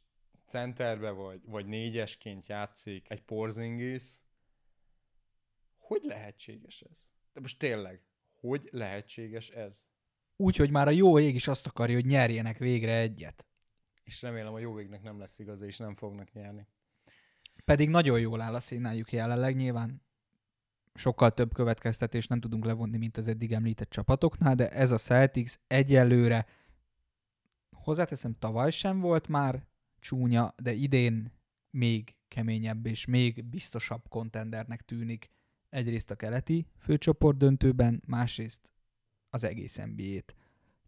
centerbe vagy, vagy négyesként játszik egy Porzingis, hogy lehetséges ez? De most tényleg, hogy lehetséges ez? Úgy, hogy már a jó ég is azt akarja, hogy nyerjenek végre egyet. És remélem a jó égnek nem lesz igaza, és nem fognak nyerni. Pedig nagyon jól áll a színájuk jelenleg, nyilván sokkal több következtetés nem tudunk levonni, mint az eddig említett csapatoknál, de ez a Celtics egyelőre hozzáteszem, tavaly sem volt már csúnya, de idén még keményebb és még biztosabb kontendernek tűnik egyrészt a keleti főcsoport döntőben, másrészt az egész NBA-t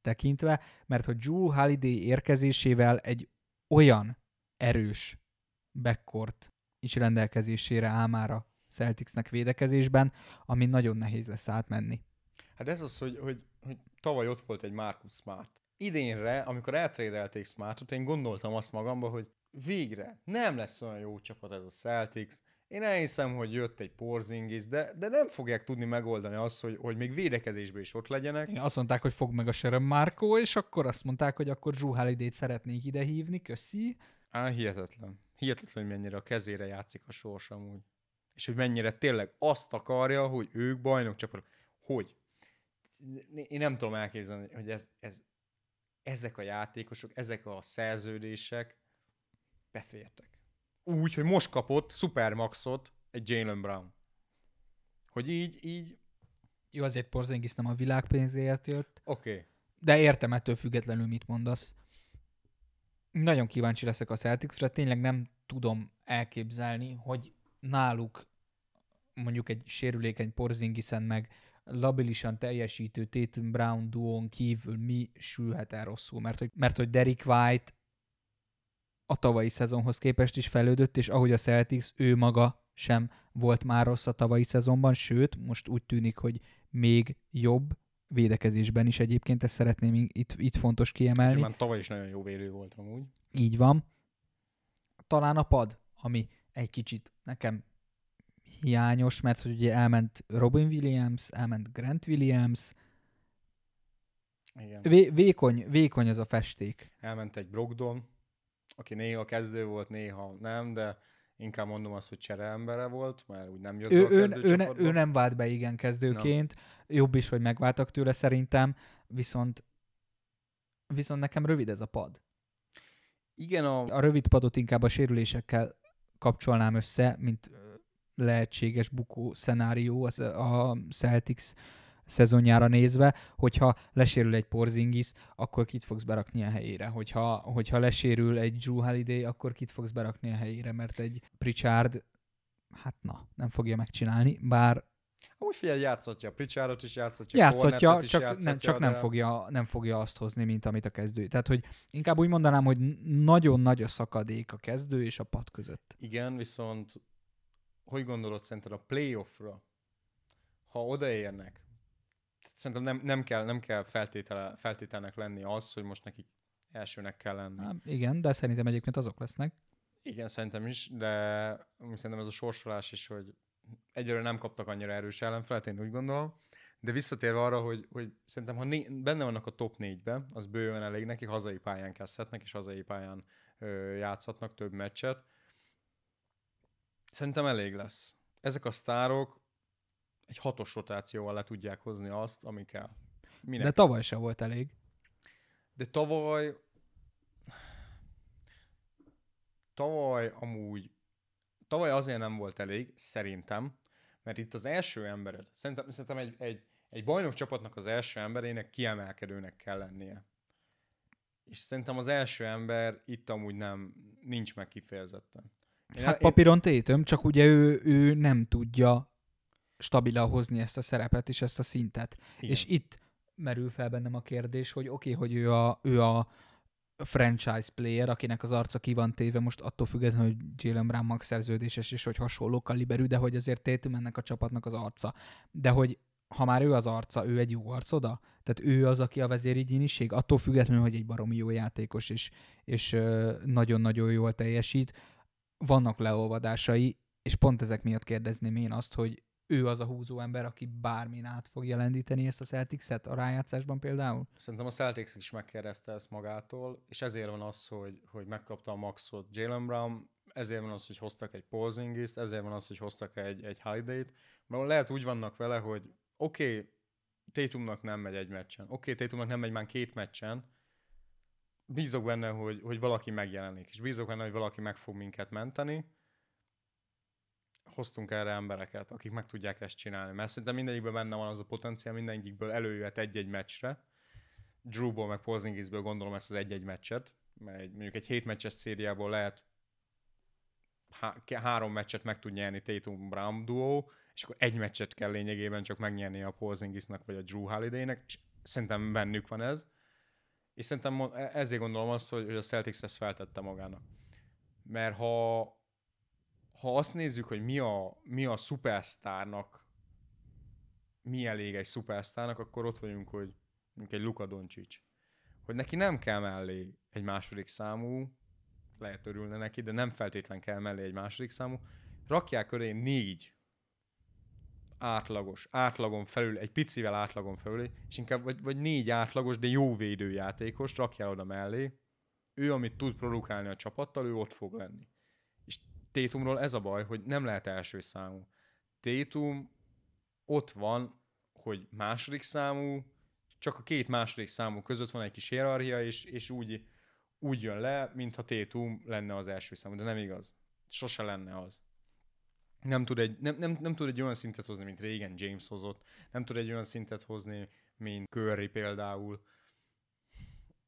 tekintve, mert hogy Drew Holiday érkezésével egy olyan erős backcourt is rendelkezésére áll már a Celticsnek védekezésben, ami nagyon nehéz lesz átmenni. Hát ez az, hogy, hogy, hogy tavaly ott volt egy Marcus Smart, idénre, amikor eltrédelték Smartot, én gondoltam azt magamba, hogy végre nem lesz olyan jó csapat ez a Celtics, én elhiszem, hogy jött egy Porzingis, de, de nem fogják tudni megoldani azt, hogy, hogy még védekezésben is ott legyenek. Igen, azt mondták, hogy fog meg a Sharon Marco, és akkor azt mondták, hogy akkor Drew Holiday-t szeretnék ide hívni, köszi. Á, hihetetlen. Hihetetlen, hogy mennyire a kezére játszik a sors amúgy. És hogy mennyire tényleg azt akarja, hogy ők bajnok csapat. Hogy? Én nem tudom elképzelni, hogy ez, ez, ezek a játékosok, ezek a szerződések befértek. Úgy, hogy most kapott Supermaxot egy Jalen Brown. Hogy így, így, Jó, azért Porzingis nem a világpénzért jött, oké. Okay. de értem ettől függetlenül, mit mondasz. Nagyon kíváncsi leszek a Celticsre, tényleg nem tudom elképzelni, hogy náluk mondjuk egy sérülékeny Porzingisen meg labilisan teljesítő Tatum Brown duón kívül mi sülhet el rosszul, mert hogy, mert hogy Derek White a tavalyi szezonhoz képest is fejlődött, és ahogy a Celtics, ő maga sem volt már rossz a tavalyi szezonban, sőt, most úgy tűnik, hogy még jobb védekezésben is egyébként, ezt szeretném itt, itt fontos kiemelni. Már tavaly is nagyon jó védő volt amúgy. Így van. Talán a pad, ami egy kicsit nekem hiányos, mert hogy ugye elment Robin Williams, elment Grant Williams, Igen. Vé- vékony, vékony az a festék. Elment egy Brogdon, aki néha kezdő volt, néha nem, de inkább mondom azt, hogy csere embere volt, mert úgy nem jött be Ő, a ő, ő, ne, ő nem vált be igen kezdőként, jobb is, hogy megváltak tőle szerintem, viszont viszont nekem rövid ez a pad. Igen, a, A rövid padot inkább a sérülésekkel kapcsolnám össze, mint lehetséges bukó szenárió az a Celtics szezonjára nézve, hogyha lesérül egy Porzingis, akkor kit fogsz berakni a helyére. Hogyha, hogyha lesérül egy Drew Holiday, akkor kit fogsz berakni a helyére, mert egy Pritchard, hát na, nem fogja megcsinálni, bár amúgy figyelj, játszhatja, Pritchardot is játszhatja, játszhatja, Cornettet csak, játszhatja, nem, csak nem, fogja, nem fogja azt hozni, mint amit a kezdő. Tehát, hogy inkább úgy mondanám, hogy nagyon nagy a szakadék a kezdő és a pad között. Igen, viszont hogy gondolod szerinted a playoffra, ha odaérnek, szerintem nem, nem kell, nem kell feltétele, feltételnek lenni az, hogy most nekik elsőnek kell lenni. Hát, igen, de szerintem egyébként azok lesznek. Igen, szerintem is, de szerintem ez a sorsolás is, hogy egyelőre nem kaptak annyira erős ellenfelet, én úgy gondolom. De visszatérve arra, hogy, hogy szerintem, ha né- benne vannak a top négybe, az bőven elég neki, hazai pályán kezdhetnek, és hazai pályán ö, játszhatnak több meccset. Szerintem elég lesz. Ezek a sztárok egy hatos rotációval le tudják hozni azt, ami kell. Minek? De tavaly se volt elég. De tavaly... Tavaly amúgy... Tavaly azért nem volt elég, szerintem, mert itt az első embered, szerintem, szerintem egy, egy, egy bajnok csapatnak az első emberének kiemelkedőnek kell lennie. És szerintem az első ember itt amúgy nem, nincs meg kifejezetten. Én, Hát papíron tétöm, csak ugye ő, ő nem tudja stabilan hozni ezt a szerepet és ezt a szintet. igen. És itt merül fel bennem a kérdés, hogy oké, okay, hogy ő a, ő a franchise player, akinek az arca ki van téve, most attól függetlenül, hogy Jalen Brown max szerződéses, és hogy hasonló kaliberű, de hogy azért Tatum ennek a csapatnak az arca. De hogy ha már ő az arca, ő egy jó arc oda? Tehát ő az, aki a vezérigényiség, attól függetlenül, hogy egy baromi jó játékos, és, és nagyon-nagyon jól teljesít, vannak leolvadásai, és pont ezek miatt kérdezném én azt, hogy ő az a húzó ember, aki bármin át fogja lendíteni ezt a Celtics-et a rájátszásban például? Szerintem a Celtics is megkérdezte ezt magától, és ezért van az, hogy, hogy megkapta a maxot Jalen Brown, ezért van az, hogy hoztak egy Porzingis, ezért van az, hogy hoztak egy, egy Holiday-t, mert lehet úgy vannak vele, hogy oké, okay, Tatumnak nem megy egy meccsen, oké, okay, Tatumnak nem megy már két meccsen, bízok benne, hogy, hogy valaki megjelenik, és bízok benne, hogy valaki meg fog minket menteni, hoztunk erre embereket, akik meg tudják ezt csinálni. Mert szerintem mindegyikből benne van az a potenciál, mindegyikből előjöhet egy-egy meccsre. Drewból meg Porzingisből gondolom ezt az egy-egy meccset, mert mondjuk egy hét meccses szériából lehet há- három meccset meg tud nyerni Tatum Brown duó, és akkor egy meccset kell lényegében csak megnyerni a Porzingisnak vagy a Drew Holiday-nek, és szerintem bennük van ez. És szerintem e- ezért gondolom azt, hogy, hogy a Celtics ezt feltette magának. Mert ha, ha azt nézzük, hogy mi a, mi a szupersztárnak, mi elég egy szupersztárnak, akkor ott vagyunk, hogy mondjuk egy Luka Doncic. Hogy neki nem kell mellé egy második számú, lehet örülne neki, de nem feltétlen kell mellé egy második számú, rakják köré négy átlagos, átlagon felül, egy picivel átlagon felül, és inkább vagy, vagy négy átlagos, de jó védőjátékos rakjál oda mellé, ő, amit tud produkálni a csapattal, ő ott fog lenni. És Tétumról ez a baj, hogy nem lehet első számú. Tétum ott van, hogy második számú, csak a két második számú között van egy kis hierarchia, és, és úgy, úgy jön le, mintha Tétum lenne az első számú, de nem igaz. Sose lenne az. Nem tud, egy, nem, nem, nem tud egy olyan szintet hozni, mint régen James hozott, nem tud egy olyan szintet hozni, mint Curry például.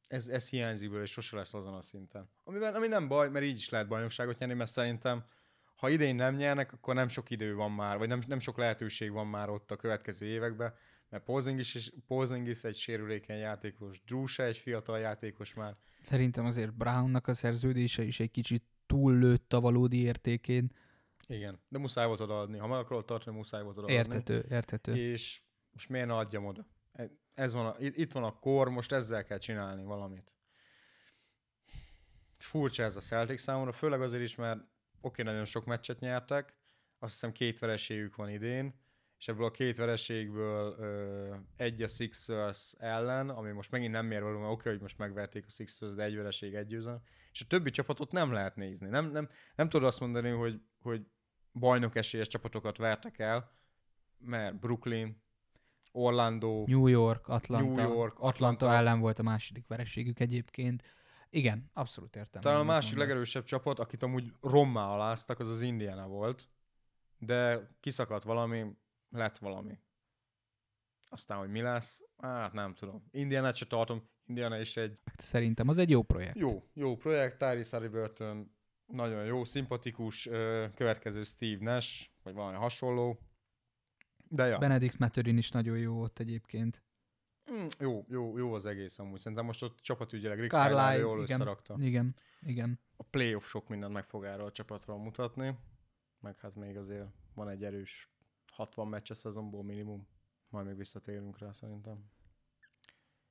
Ez, ez hiányzik és sose lesz azon a szinten. Amiben, ami nem baj, mert így is lehet bajnokságot nyerni, mert szerintem ha idén nem nyernek, akkor nem sok idő van már, vagy nem, nem sok lehetőség van már ott a következő években, mert Porzingis, is, Porzingis egy sérülékeny játékos, Drew se egy fiatal játékos már. Szerintem azért Brownnak a szerződése is egy kicsit túllőtt a valódi értékén. Igen, de muszáj volt odaadni. Ha meg akarod tartani, muszáj volt odaadni. Értető, értető. És most miért ne adjam oda? Ez van a, itt van a kor, most ezzel kell csinálni valamit. Furcsa ez a Celtic számomra, főleg azért is, mert oké, okay, nagyon sok meccset nyertek, azt hiszem két vereségük van idén, és ebből a két vereségből ö, egy a Sixers ellen, ami most megint nem mér való, mert oké, okay, hogy most megverték a Sixers, de egy vereség egy győzelem, és a többi csapatot nem lehet nézni. Nem, nem, nem tudod azt mondani, hogy, hogy bajnok esélyes csapatokat vertek el, mert Brooklyn, Orlando, New York, Atlanta. New York, Atlanta, Atlanta ellen volt a második vereségük egyébként. Igen, abszolút értem. Talán a másik legerősebb csapat, akit amúgy rommá aláztak, az az Indiana volt, de kiszakadt valami, lett valami. Aztán, hogy mi lesz, hát nem tudom. Indiana se tartom, Indiana is egy... Szerintem az egy jó projekt. Jó, jó projekt, Tyrese Halliburton nagyon jó, szimpatikus, következő Steve Nash, vagy valami hasonló. De ja. Benedict Mathurin is nagyon jó ott egyébként. Mm, jó, jó, jó az egész amúgy. Szerintem most ott csapatügyileg Rick Carlisle jól igen, összerakta. Igen, igen. A playoff sok mindent meg fog erről a csapatról mutatni, meg hát még azért van egy erős 60 meccs a szezonból minimum. Majd még visszatérünk rá szerintem.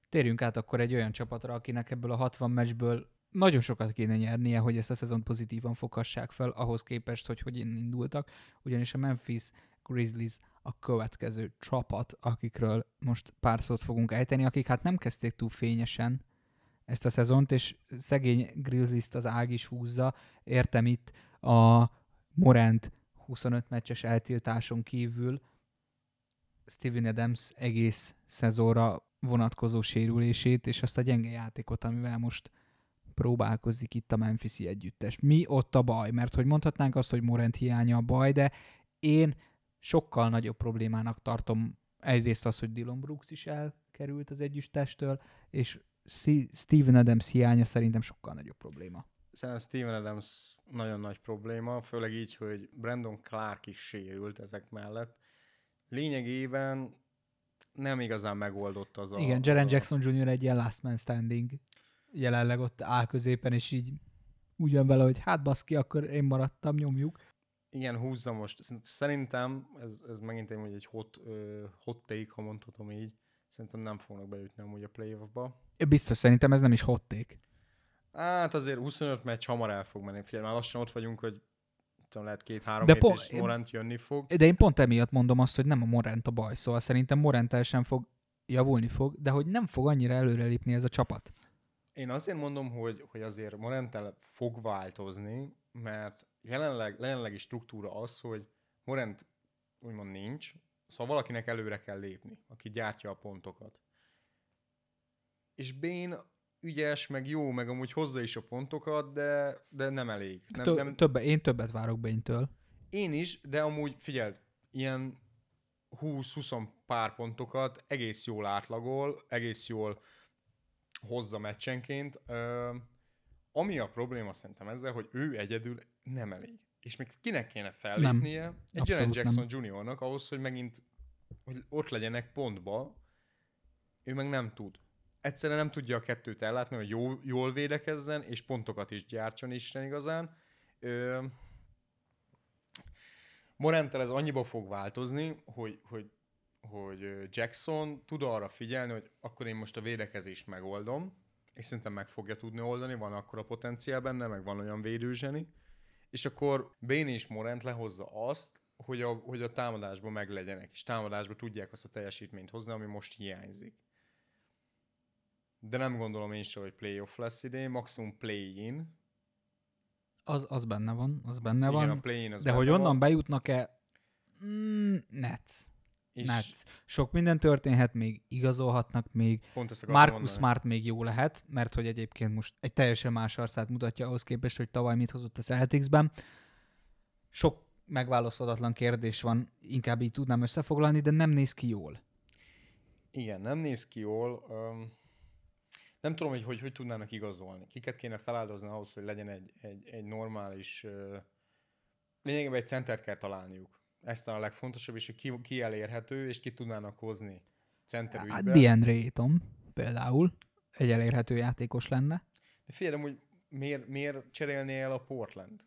Térjünk át akkor egy olyan csapatra, akinek ebből a 60 meccsből nagyon sokat kéne nyernie, hogy ezt a szezont pozitívan foghassák fel, ahhoz képest, hogy hogy indultak, ugyanis a Memphis Grizzlies a következő csapat, akikről most pár szót fogunk ejteni, akik hát nem kezdték túl fényesen ezt a szezont, és szegény Grizzlies-t az ág is húzza. Értem itt a Morant 25 meccses eltiltáson kívül Steven Adams egész szezonra vonatkozó sérülését, és azt a gyenge játékot, amivel most próbálkozik itt a Memphisi együttes. Mi ott a baj? Mert hogy mondhatnánk azt, hogy Morant hiánya a baj, de én sokkal nagyobb problémának tartom egyrészt az, hogy Dylan Brooks is elkerült az együttestől, és Steven Adams hiánya szerintem sokkal nagyobb probléma. Szerintem Steven Adams nagyon nagy probléma, főleg így, hogy Brandon Clark is sérült ezek mellett. Lényegében nem igazán megoldott az a... Igen, Jaren Jackson Jr. egy ilyen last man standing jelenleg ott áll középen, és így úgy jön vele, hogy hát baszki, akkor én maradtam, nyomjuk. Igen, húzza most. Szerintem, ez, ez megint egy, egy hot, hot take, ha mondhatom így, szerintem nem fognak bejutni amúgy a playoffba. Biztos, szerintem ez nem is hot take. Hát azért 25 meccs hamar el fog menni. Figyelj, már lassan ott vagyunk, hogy tudom, lehet két-három hét po- és Morant jönni fog. De én pont emiatt mondom azt, hogy nem a Morant a baj, szóval szerintem Morant sem fog javulni fog, de hogy nem fog annyira előrelépni ez a csapat. Én azért mondom, hogy, hogy azért Morentel fog változni, mert jelenleg, jelenlegi struktúra az, hogy Morent úgymond nincs, szóval valakinek előre kell lépni, aki gyártja a pontokat. És Bén ügyes, meg jó, meg amúgy hozza is a pontokat, de, de nem elég. Nem, Tö- nem... Többe, én többet várok Béntől. Én is, de amúgy figyeld, ilyen 20-20 pár pontokat egész jól átlagol, egész jól hozza meccsenként. Ö, ami a probléma szerintem ezzel, hogy ő egyedül nem elég. És még kinek kéne fellépnie? Nem, egy Jaren Jackson nem. Juniornak ahhoz, hogy megint hogy ott legyenek pontba, ő meg nem tud. Egyszerűen nem tudja a kettőt ellátni, hogy jó, jól védekezzen, és pontokat is gyártson Isten igazán. Ö, Morentel ez annyiba fog változni, hogy, hogy hogy Jackson tud arra figyelni, hogy akkor én most a védekezést megoldom, és szerintem meg fogja tudni oldani, van akkor a potenciál benne, meg van olyan védőzseni, és akkor Bane és Morant lehozza azt, hogy a, hogy a támadásban meglegyenek, és támadásban tudják azt a teljesítményt hozni, ami most hiányzik. De nem gondolom én sem, hogy playoff lesz idén, maximum play-in. Az, az benne van, az benne Igen, van. a play-in az de hogy onnan van, bejutnak-e, mm, Nets. És Nets. Sok minden történhet még, igazolhatnak még. Marcus mondani. Smart még jó lehet, mert hogy egyébként most egy teljesen más arcát mutatja ahhoz képest, hogy tavaly mit hozott a Celticsben. Sok megválaszolatlan kérdés van, inkább így tudnám összefoglalni, de nem néz ki jól. Igen, nem néz ki jól. Um, nem tudom, hogy, hogy hogy tudnának igazolni. Kiket kéne feláldozni ahhoz, hogy legyen egy, egy, egy normális... Uh, lényegében egy centert kell találniuk. Ez talán a legfontosabb, és hogy ki, ki elérhető, és ki tudnának hozni center Hát. DeAndre Ayton például egy elérhető játékos lenne. De figyelj, hogy miért, miért cserélné el a Portland?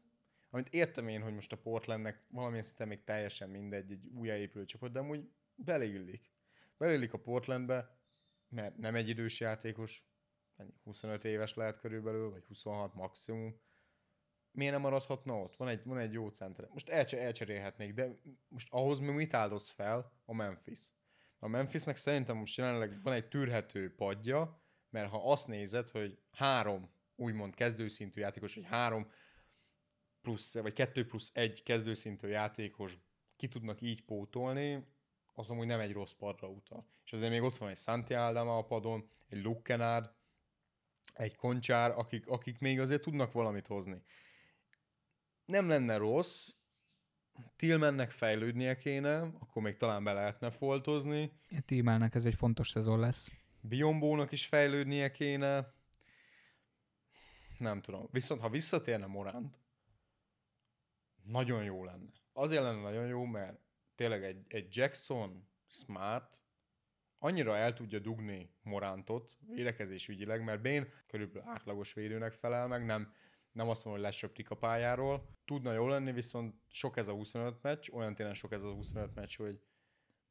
Amit értem én, hogy most a Portlandnek valamilyen szinten még teljesen mindegy, egy újjáépülő csapat, de amúgy beleillik. Beleillik a Portlandbe, mert nem egy idős játékos, ennyi, 25 éves lehet körülbelül, vagy 26 maximum. Miért nem maradhatna ott? Van egy, van egy jó center. Most elcse, elcserélhetnék, de most ahhoz mi mit áldoz fel a Memphis? A Memphisnek szerintem most jelenleg van egy tűrhető padja, mert ha azt nézed, hogy három úgymond kezdőszintű játékos, vagy három plusz, vagy kettő plusz egy kezdőszintű játékos ki tudnak így pótolni, az amúgy nem egy rossz padra utal. És azért még ott van egy Santi Aldama a padon, egy Luke egy Koncsár, akik, akik még azért tudnak valamit hozni. Nem lenne rossz, Tillmannek fejlődnie kéne, akkor még talán be lehetne foltozni, Tímelnek ez egy fontos szezon lesz. Biombónak is fejlődnie kéne. Nem tudom. Viszont ha visszatérne Morant, nagyon jó lenne. Azért lenne nagyon jó, mert tényleg egy, egy Jackson Smart annyira el tudja dugni Morantot védekezés ügyileg, mert Bane körülbelül átlagos védőnek felel meg, nem, nem azt mondom, hogy lesöptik a pályáról. Tudna jó lenni, viszont sok ez a 25 meccs, olyan tényleg sok ez a 25 meccs, hogy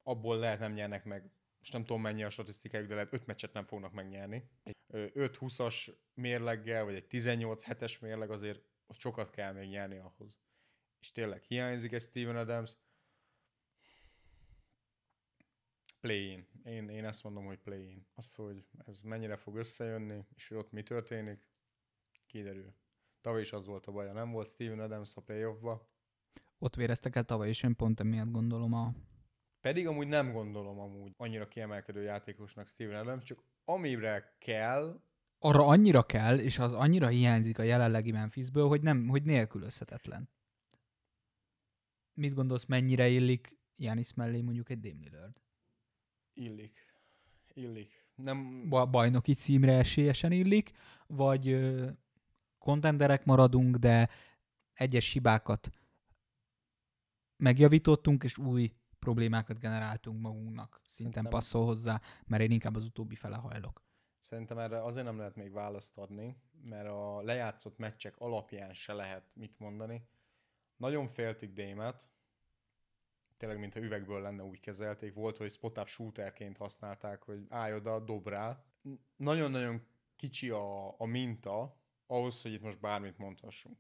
abból lehet nem nyernek meg most nem tudom mennyi a statisztikájuk, de lehet 5 meccset nem fognak megnyerni. Egy 5-20-as mérleggel, vagy egy 18-7-es mérleg azért ott sokat kell még nyerni ahhoz. És tényleg hiányzik egy Steven Adams. Play-in. Én, én ezt mondom, hogy play-in. Az, hogy ez mennyire fog összejönni, és hogy ott mi történik, kiderül. Tavaly is az volt a baja, nem volt Steven Adams a playoffba, Ott véreztek el tavaly, és én pont emiatt gondolom a... Pedig amúgy nem gondolom amúgy annyira kiemelkedő játékosnak Steven Adams, csak amire kell, Arra annyira kell, és az annyira hiányzik a jelenlegi Memphisből, hogy, nem, hogy nélkülözhetetlen. Mit gondolsz, mennyire illik Janis mellé mondjuk egy Dame Lillard? illik. Illik. Nem, Ba- bajnoki címre esélyesen illik, vagy kontenderek maradunk, de egyes hibákat megjavítottunk, és új problémákat generáltunk magunknak. Szinten Szerintem- passzol hozzá, mert én inkább az utóbbi fele hajlok. Szerintem erre azért nem lehet még választ adni, mert a lejátszott meccsek alapján se lehet mit mondani. Nagyon féltik Démet, tényleg mintha üvegből lenne úgy kezelték. Volt, hogy spot-up shooterként használták, hogy állj oda, dob rá. N- Nagyon-nagyon kicsi a, a minta ahhoz, hogy itt most bármit mondhassunk.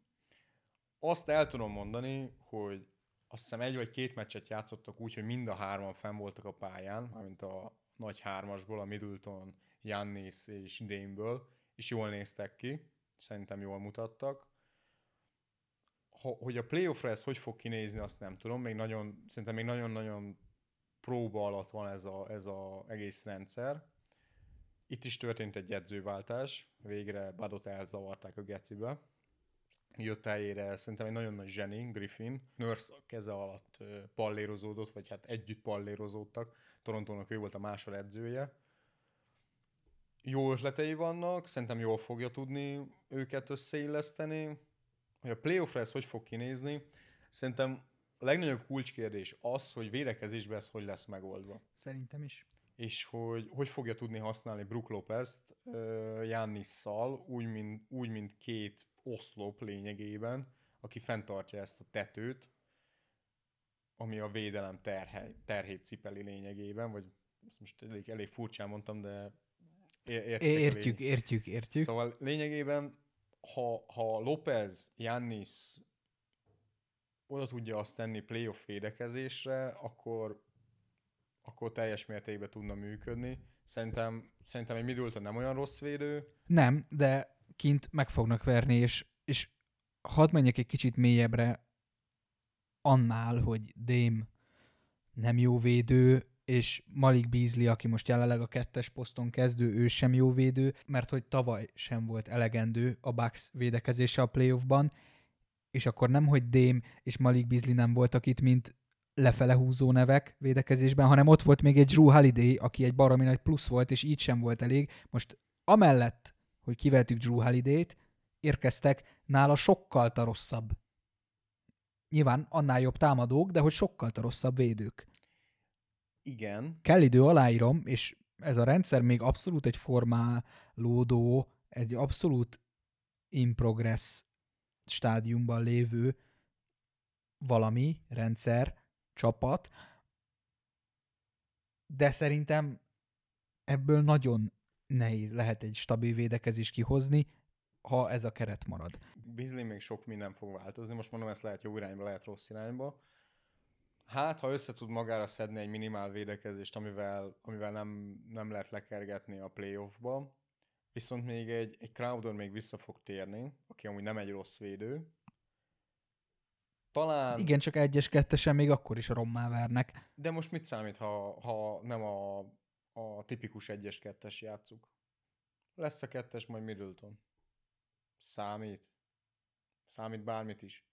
Azt el tudom mondani, hogy azt hiszem egy vagy két meccset játszottak úgy, hogy mind a hárman fenn voltak a pályán, mármint a nagy hármasból, a Middleton, Jannis és Dame-ből, és jól néztek ki, szerintem jól mutattak. Hogy a playoffra ez hogy fog kinézni, azt nem tudom, még nagyon, szerintem még nagyon-nagyon próba alatt van ez a, ez a egész rendszer. Itt is történt egy edzőváltás, végre Badot elzavarták a gecibe. Jött helyére szerintem egy nagyon nagy zseni, Griffin. Nurse a keze alatt pallérozódott, vagy hát együtt pallérozódtak. Torontónak ő volt a másod edzője. Jó ötletei vannak, szerintem jól fogja tudni őket összeilleszteni. Hogy a playoffra ez hogy fog kinézni, szerintem a legnagyobb kulcskérdés az, hogy védekezésben ez hogy lesz megoldva Szerintem is. És hogy hogy fogja tudni használni Brook Lopez-t uh, Jannisszal, úgy mint, úgy, mint két oszlop lényegében, aki fenntartja ezt a tetőt, ami a védelem terhe, terhét cipeli lényegében, vagy ezt most elég, elég furcsán mondtam, de Értjük, értjük, értjük. Szóval lényegében, ha, ha Lopez, Jannis oda tudja azt tenni playoff védekezésre, akkor, akkor teljes mértékben tudna működni. Szerintem, szerintem egy Middleton nem olyan rossz védő. Nem, de kint meg fognak verni, és, és hadd menjek egy kicsit mélyebbre annál, hogy Dame nem jó védő, és Malik Beasley, aki most jelenleg a kettes poszton kezdő, ő sem jó védő, mert hogy tavaly sem volt elegendő a Bucks védekezése a playoffban, és akkor nem, hogy Dame és Malik Beasley nem voltak itt, mint lefele húzó nevek védekezésben, hanem ott volt még egy Drew Holiday, aki egy baromi nagy plusz volt, és így sem volt elég. Most amellett, hogy kiveltük Drew Holiday-t, érkeztek nála sokkal rosszabb. Nyilván annál jobb támadók, de hogy sokkal rosszabb védők. Igen. Kell idő, aláírom, és ez a rendszer még abszolút egy formálódó, egy abszolút in progress stádiumban lévő valami, rendszer, csapat, de szerintem ebből nagyon nehéz lehet egy stabil védekezés kihozni, ha ez a keret marad. Bizli még sok minden fog változni, most mondom, ezt lehet jó irányba, lehet rossz irányba. Hát, ha össze tud magára szedni egy minimál védekezést, amivel, amivel nem, nem lehet lekergetni a playoffba, viszont még egy, egy Crowder még vissza fog térni, aki amúgy nem egy rossz védő. Talán... Igen, csak egyes kettesen még akkor is rommá vernek. De most mit számít, ha, ha nem a, a tipikus egyes kettes játszuk? Lesz a kettes, majd Middleton. Számít. Számít bármit is.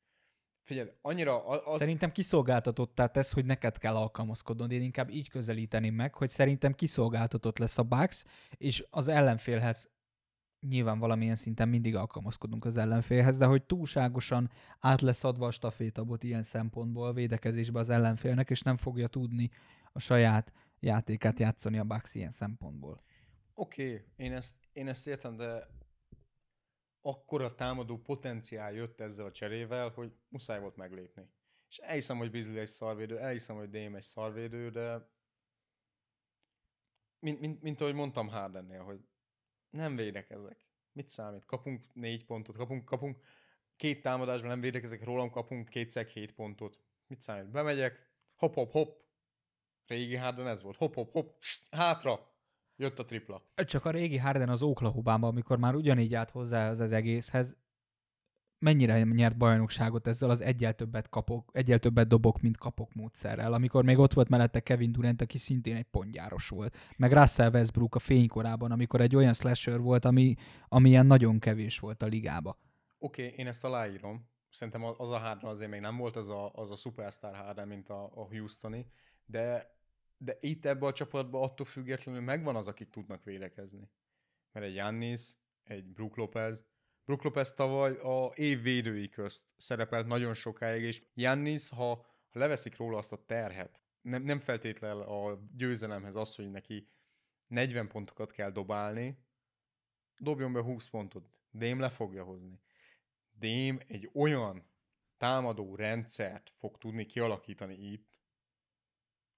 Figyelj, annyira... Az... Szerintem kiszolgáltatottá tesz, hogy neked kell alkalmazkodnod. Én inkább így közelíteném meg, hogy szerintem kiszolgáltatott lesz a Bucks, és az ellenfélhez nyilván valamilyen szinten mindig alkalmazkodunk az ellenfélhez, de hogy túlságosan át lesz adva a stafétabot ilyen szempontból védekezésbe az ellenfélnek, és nem fogja tudni a saját játékát játszani a Bucks ilyen szempontból. Oké, okay, én, ezt, én ezt értem, de akkora támadó potenciál jött ezzel a cserével, hogy muszáj volt meglépni. És elhiszem, hogy Bizli egy szarvédő, elhiszem, hogy Dame egy szarvédő, de mint, mint, mint ahogy mondtam Hardennél, hogy nem védekezek. Mit számít? Kapunk négy pontot, kapunk, kapunk két támadásban nem védekezek, rólam kapunk kétszer hét pontot. Mit számít? Bemegyek, hop, hop, hop. Régi Harden ez volt. Hop, hop, hop. Hátra. Jött a tripla. Csak a régi Harden az oklahoma amikor már ugyanígy állt hozzá az, az egészhez, mennyire nyert bajnokságot ezzel az egyel többet, kapok, egyel többet dobok, mint kapok módszerrel, amikor még ott volt mellette Kevin Durant, aki szintén egy pontjáros volt. Meg Russell Westbrook a fénykorában, amikor egy olyan slasher volt, ami, ami ilyen nagyon kevés volt a ligába. Oké, okay, én ezt aláírom. Szerintem az a Harden azért még nem volt az a, az a superstar Harden, mint a, a Houstoni, de, de itt ebbe a csapatban attól függetlenül megvan az, akik tudnak védekezni. Mert egy Giannis, egy Brook Lopez, Brook Lopez tavaly a év védői közt szerepelt nagyon sokáig, és Jannis, ha, ha leveszik róla azt a terhet, nem, nem feltétlenül a győzelemhez az, hogy neki 40 pontokat kell dobálni, dobjon be 20 pontot. Dém le fogja hozni. Dém egy olyan támadó rendszert fog tudni kialakítani itt,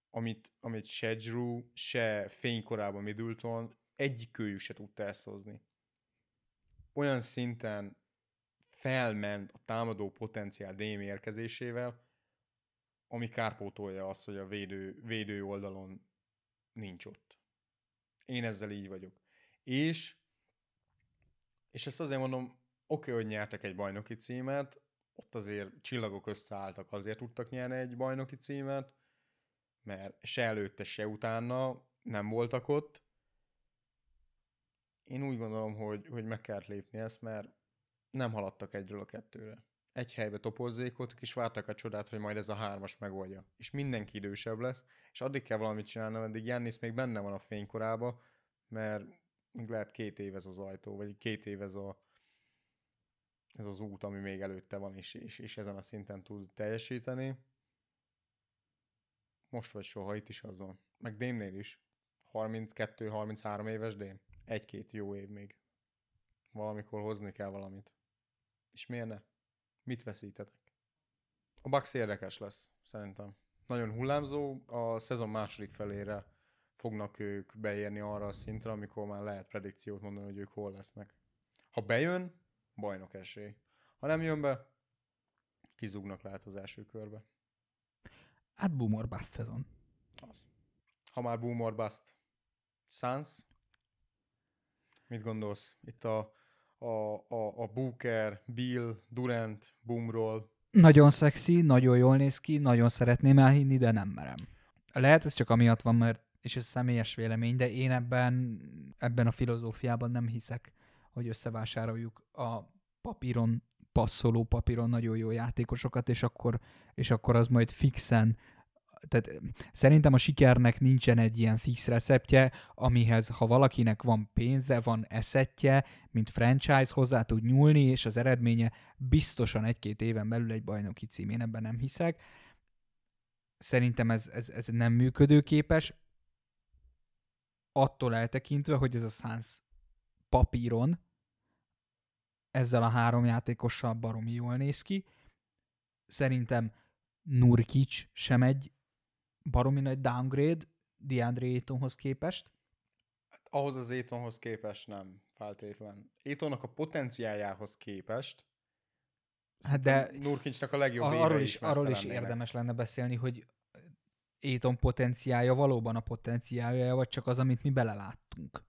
amit, amit se Drew, se fénykorában Middleton egyikőjük se tudta ezt hozni olyan szinten felment a támadó potenciál DM érkezésével, ami kárpótolja azt, hogy a védő, védő oldalon nincs ott. Én ezzel így vagyok. És, és ezt azért mondom, oké, okay, hogy nyertek egy bajnoki címet, ott azért csillagok összeálltak, azért tudtak nyerni egy bajnoki címet, mert se előtte, se utána nem voltak ott, én úgy gondolom, hogy, hogy meg kellett lépni ezt, mert nem haladtak egyről a kettőre. Egy helybe topozzékoltak, és vártak a csodát, hogy majd ez a hármas megoldja. És mindenki idősebb lesz, és addig kell valamit csinálni, addig Jannis még benne van a fénykorába, mert még lehet két év ez az ajtó, vagy két év ez, a, ez az út, ami még előtte van, és, és, és ezen a szinten tud teljesíteni. Most vagy soha, itt is az van. Meg Démnél is. 32-33 éves Dém egy-két jó év még. Valamikor hozni kell valamit. És miért ne? Mit veszítetek? A Bucks érdekes lesz, szerintem. Nagyon hullámzó, a szezon második felére fognak ők beérni arra a szintre, amikor már lehet predikciót mondani, hogy ők hol lesznek. Ha bejön, bajnok esély. Ha nem jön be, kizugnak lehet az első körbe. Hát boomer bust szezon. Ha már boomer bust. Suns? Mit gondolsz? Itt a, a, a, a Booker, Bill, Durant, Boomról. Nagyon szexi, nagyon jól néz ki, nagyon szeretném elhinni, de nem merem. Lehet ez csak amiatt van, mert és ez személyes vélemény, de én ebben, ebben a filozófiában nem hiszek, hogy összevásároljuk a papíron passzoló papíron nagyon jó játékosokat, és akkor, és akkor az majd fixen tehát szerintem a sikernek nincsen egy ilyen fix receptje, amihez ha valakinek van pénze, van eszettje, mint franchise, hozzá tud nyúlni, és az eredménye biztosan egy-két éven belül egy bajnoki cím. Én ebben nem hiszek. Szerintem ez, ez, ez nem működőképes. Attól eltekintve, hogy ez a Suns papíron ezzel a három játékossal baromi jól néz ki. Szerintem Nurkic sem egy baromi nagy downgrade DeAndre Aytonhoz képest. Hát, ahhoz az Aytonhoz képest nem feltétlen. Aytonnak a potenciáljához képest Hát de Nurkicsnak a legjobb arról is, arról is érdemes lenne beszélni, hogy Ayton potenciálja valóban a potenciálja, vagy csak az, amit mi beleláttunk.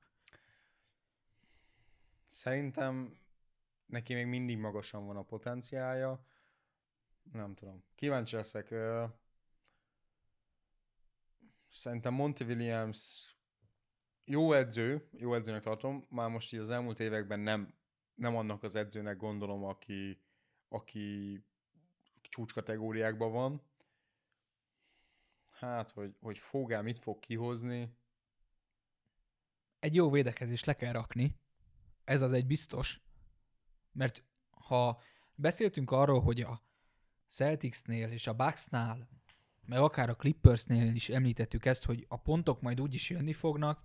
Szerintem neki még mindig magasan van a potenciálja. Nem tudom. Kíváncsi leszek. Szerintem Monty Williams jó edző, jó edzőnek tartom, már most így az elmúlt években nem, nem annak az edzőnek gondolom, aki, aki csúcskategóriákban van. Hát, hogy, hogy Fogál mit fog kihozni. Egy jó védekezés le kell rakni. Ez az egy biztos. Mert ha beszéltünk arról, hogy a Celticsnél és a Bucksnál, meg akár a Clippersnél is említettük ezt, hogy a pontok majd úgy is jönni fognak,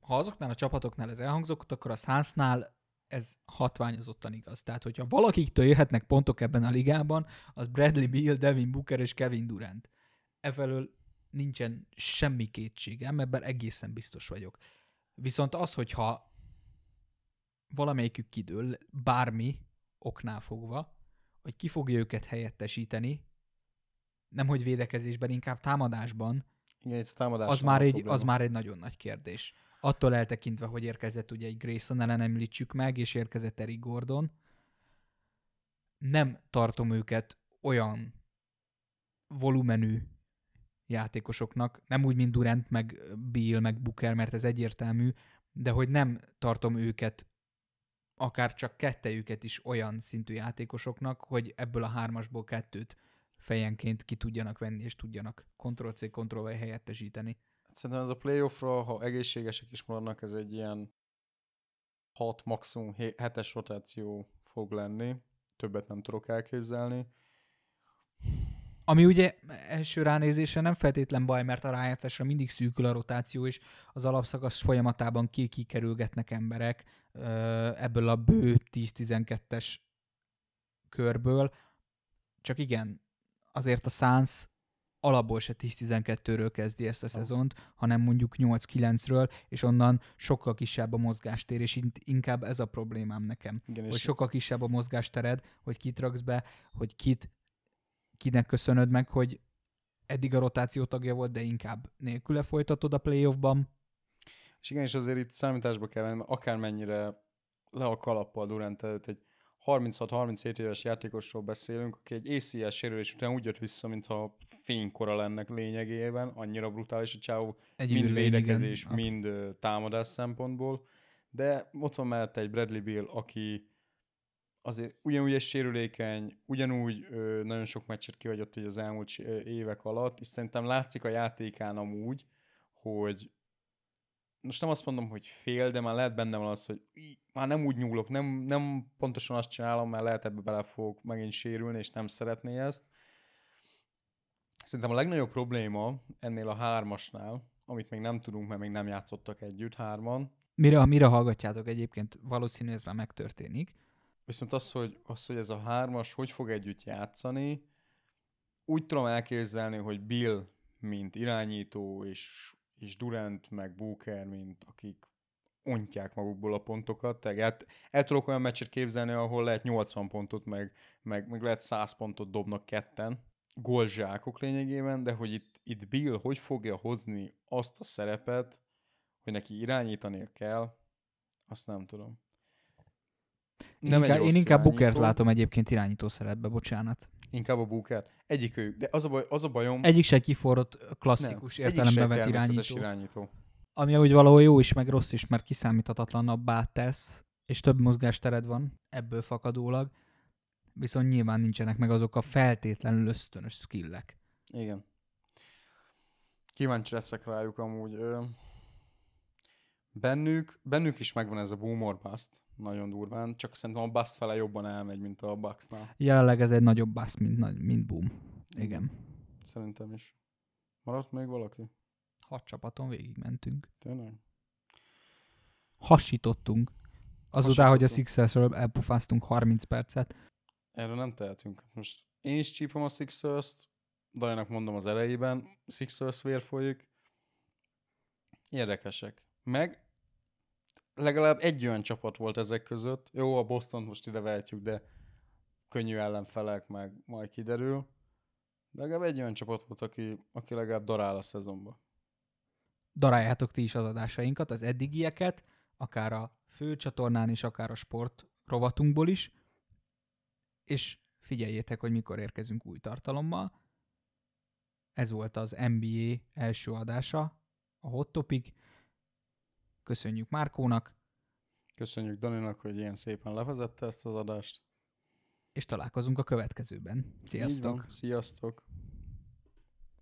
ha azoknál a csapatoknál ez elhangzott, akkor a Sunsnál ez hatványozottan igaz. Tehát, hogyha valakiktől jöhetnek pontok ebben a ligában, az Bradley Beal, Devin Booker és Kevin Durant. Efelől nincsen semmi kétségem, ebben egészen biztos vagyok. Viszont az, hogyha valamelyikük kidől, bármi oknál fogva, hogy ki fogja őket helyettesíteni, nem hogy védekezésben, inkább támadásban, Igen, itt a támadás az már, egy, az már egy nagyon nagy kérdés. Attól eltekintve, hogy érkezett ugye egy Grayson ellen említsük meg, és érkezett Eric Gordon, nem tartom őket olyan volumenű játékosoknak, nem úgy, mint Durant, meg Bill, meg Booker, mert ez egyértelmű, de hogy nem tartom őket akár csak kettejüket is olyan szintű játékosoknak, hogy ebből a hármasból kettőt fejenként ki tudjanak venni, és tudjanak Ctrl-C, Ctrl-V helyettesíteni. Szerintem ez a playoffra, ha egészségesek is maradnak, ez egy ilyen 6, maximum 7-es rotáció fog lenni. Többet nem tudok elképzelni. Ami ugye első ránézésre nem feltétlen baj, mert a rájátszásra mindig szűkül a rotáció, és az alapszakasz folyamatában ki-kikerülgetnek emberek ebből a bő 10-12-es körből. Csak igen, azért a Suns alapból se 10-12-ről kezdi ezt a szezont, hanem mondjuk 8-9-ről, és onnan sokkal kisebb a mozgástér, és inkább ez a problémám nekem. Igen, hogy sokkal kisebb a mozgástered, hogy kit raksz be, hogy kit kinek köszönöd meg, hogy eddig a rotáció tagja volt, de inkább nélküle folytatod a playoffban. És igen, és azért itt számításba kell venni, akármennyire le a kalappal Durant előtt egy 36-37 éves játékosról beszélünk, aki egy ACL sérülés után úgy jött vissza, mintha fénykora lennek lényegében, annyira brutális a csávó, mind védekezés, igen. mind támadás szempontból, de ott van mellette egy Bradley Bill, aki azért ugyanúgy egy sérülékeny, ugyanúgy ö, nagyon sok meccset kihagyott így az elmúlt évek alatt, és szerintem látszik a játékán amúgy, hogy most nem azt mondom, hogy fél, de már lehet benne van az, hogy már nem úgy nyúlok, nem, nem pontosan azt csinálom, mert lehet ebbe bele fog megint sérülni, és nem szeretné ezt. Szerintem a legnagyobb probléma ennél a hármasnál, amit még nem tudunk, mert még nem játszottak együtt hárman. Mire, mire hallgatjátok egyébként, valószínű ez már megtörténik. Viszont az hogy, az, hogy ez a hármas hogy fog együtt játszani, úgy tudom elképzelni, hogy Bill, mint irányító, és és Durant meg Booker, mint akik ontják magukból a pontokat. Tehát el tudok olyan meccset képzelni, ahol lehet 80 pontot, meg, meg, meg lehet 100 pontot dobnak ketten, golzsákok lényegében, de hogy itt, itt Bill hogy fogja hozni azt a szerepet, hogy neki irányítania kell, azt nem tudom. Nem inkább, én inkább Bookert látom egyébként irányító szerepbe, bocsánat. Inkább a Booker. Egyik ők, de az a, baj, az a bajom... Egyik se kiforrott klasszikus nem, értelembe vett irányító. irányító. Ami úgy valahol jó is, meg rossz is, mert kiszámíthatatlanabbá tesz, és több mozgástered van ebből fakadólag, viszont nyilván nincsenek meg azok a feltétlenül ösztönös skillek. Igen. Kíváncsi leszek rájuk amúgy. Ö, bennük, bennük is megvan ez a boom or bust, nagyon durván, csak szerintem a bust fele jobban elmegy, mint a Bucksnál. Jelenleg ez egy nagyobb bust, mint, mint boom. Igen. Szerintem is. Maradt még valaki? Hat csapaton végigmentünk. Tényleg? Hasítottunk. Azután, hogy a Sixersről elpufáztunk 30 percet. Erről nem tehetünk. Most én is csípom a Sixers-t, Dajnak mondom az elejében, Sixers vér folyik. Érdekesek. Meg legalább egy olyan csapat volt ezek között. Jó, a Boston most ide vehetjük, de könnyű ellenfelek, meg majd kiderül. De legalább egy olyan csapat volt, aki, aki legalább darál a szezonba. Daráljátok ti is az adásainkat, az eddigieket, akár a fő csatornán is, akár a sport rovatunkból is, és figyeljétek, hogy mikor érkezünk új tartalommal. Ez volt az NBA első adása, a Hot Topic. Köszönjük Márkónak. Köszönjük Daninak, hogy ilyen szépen levezette ezt az adást. És találkozunk a következőben. Sziasztok! Sziasztok!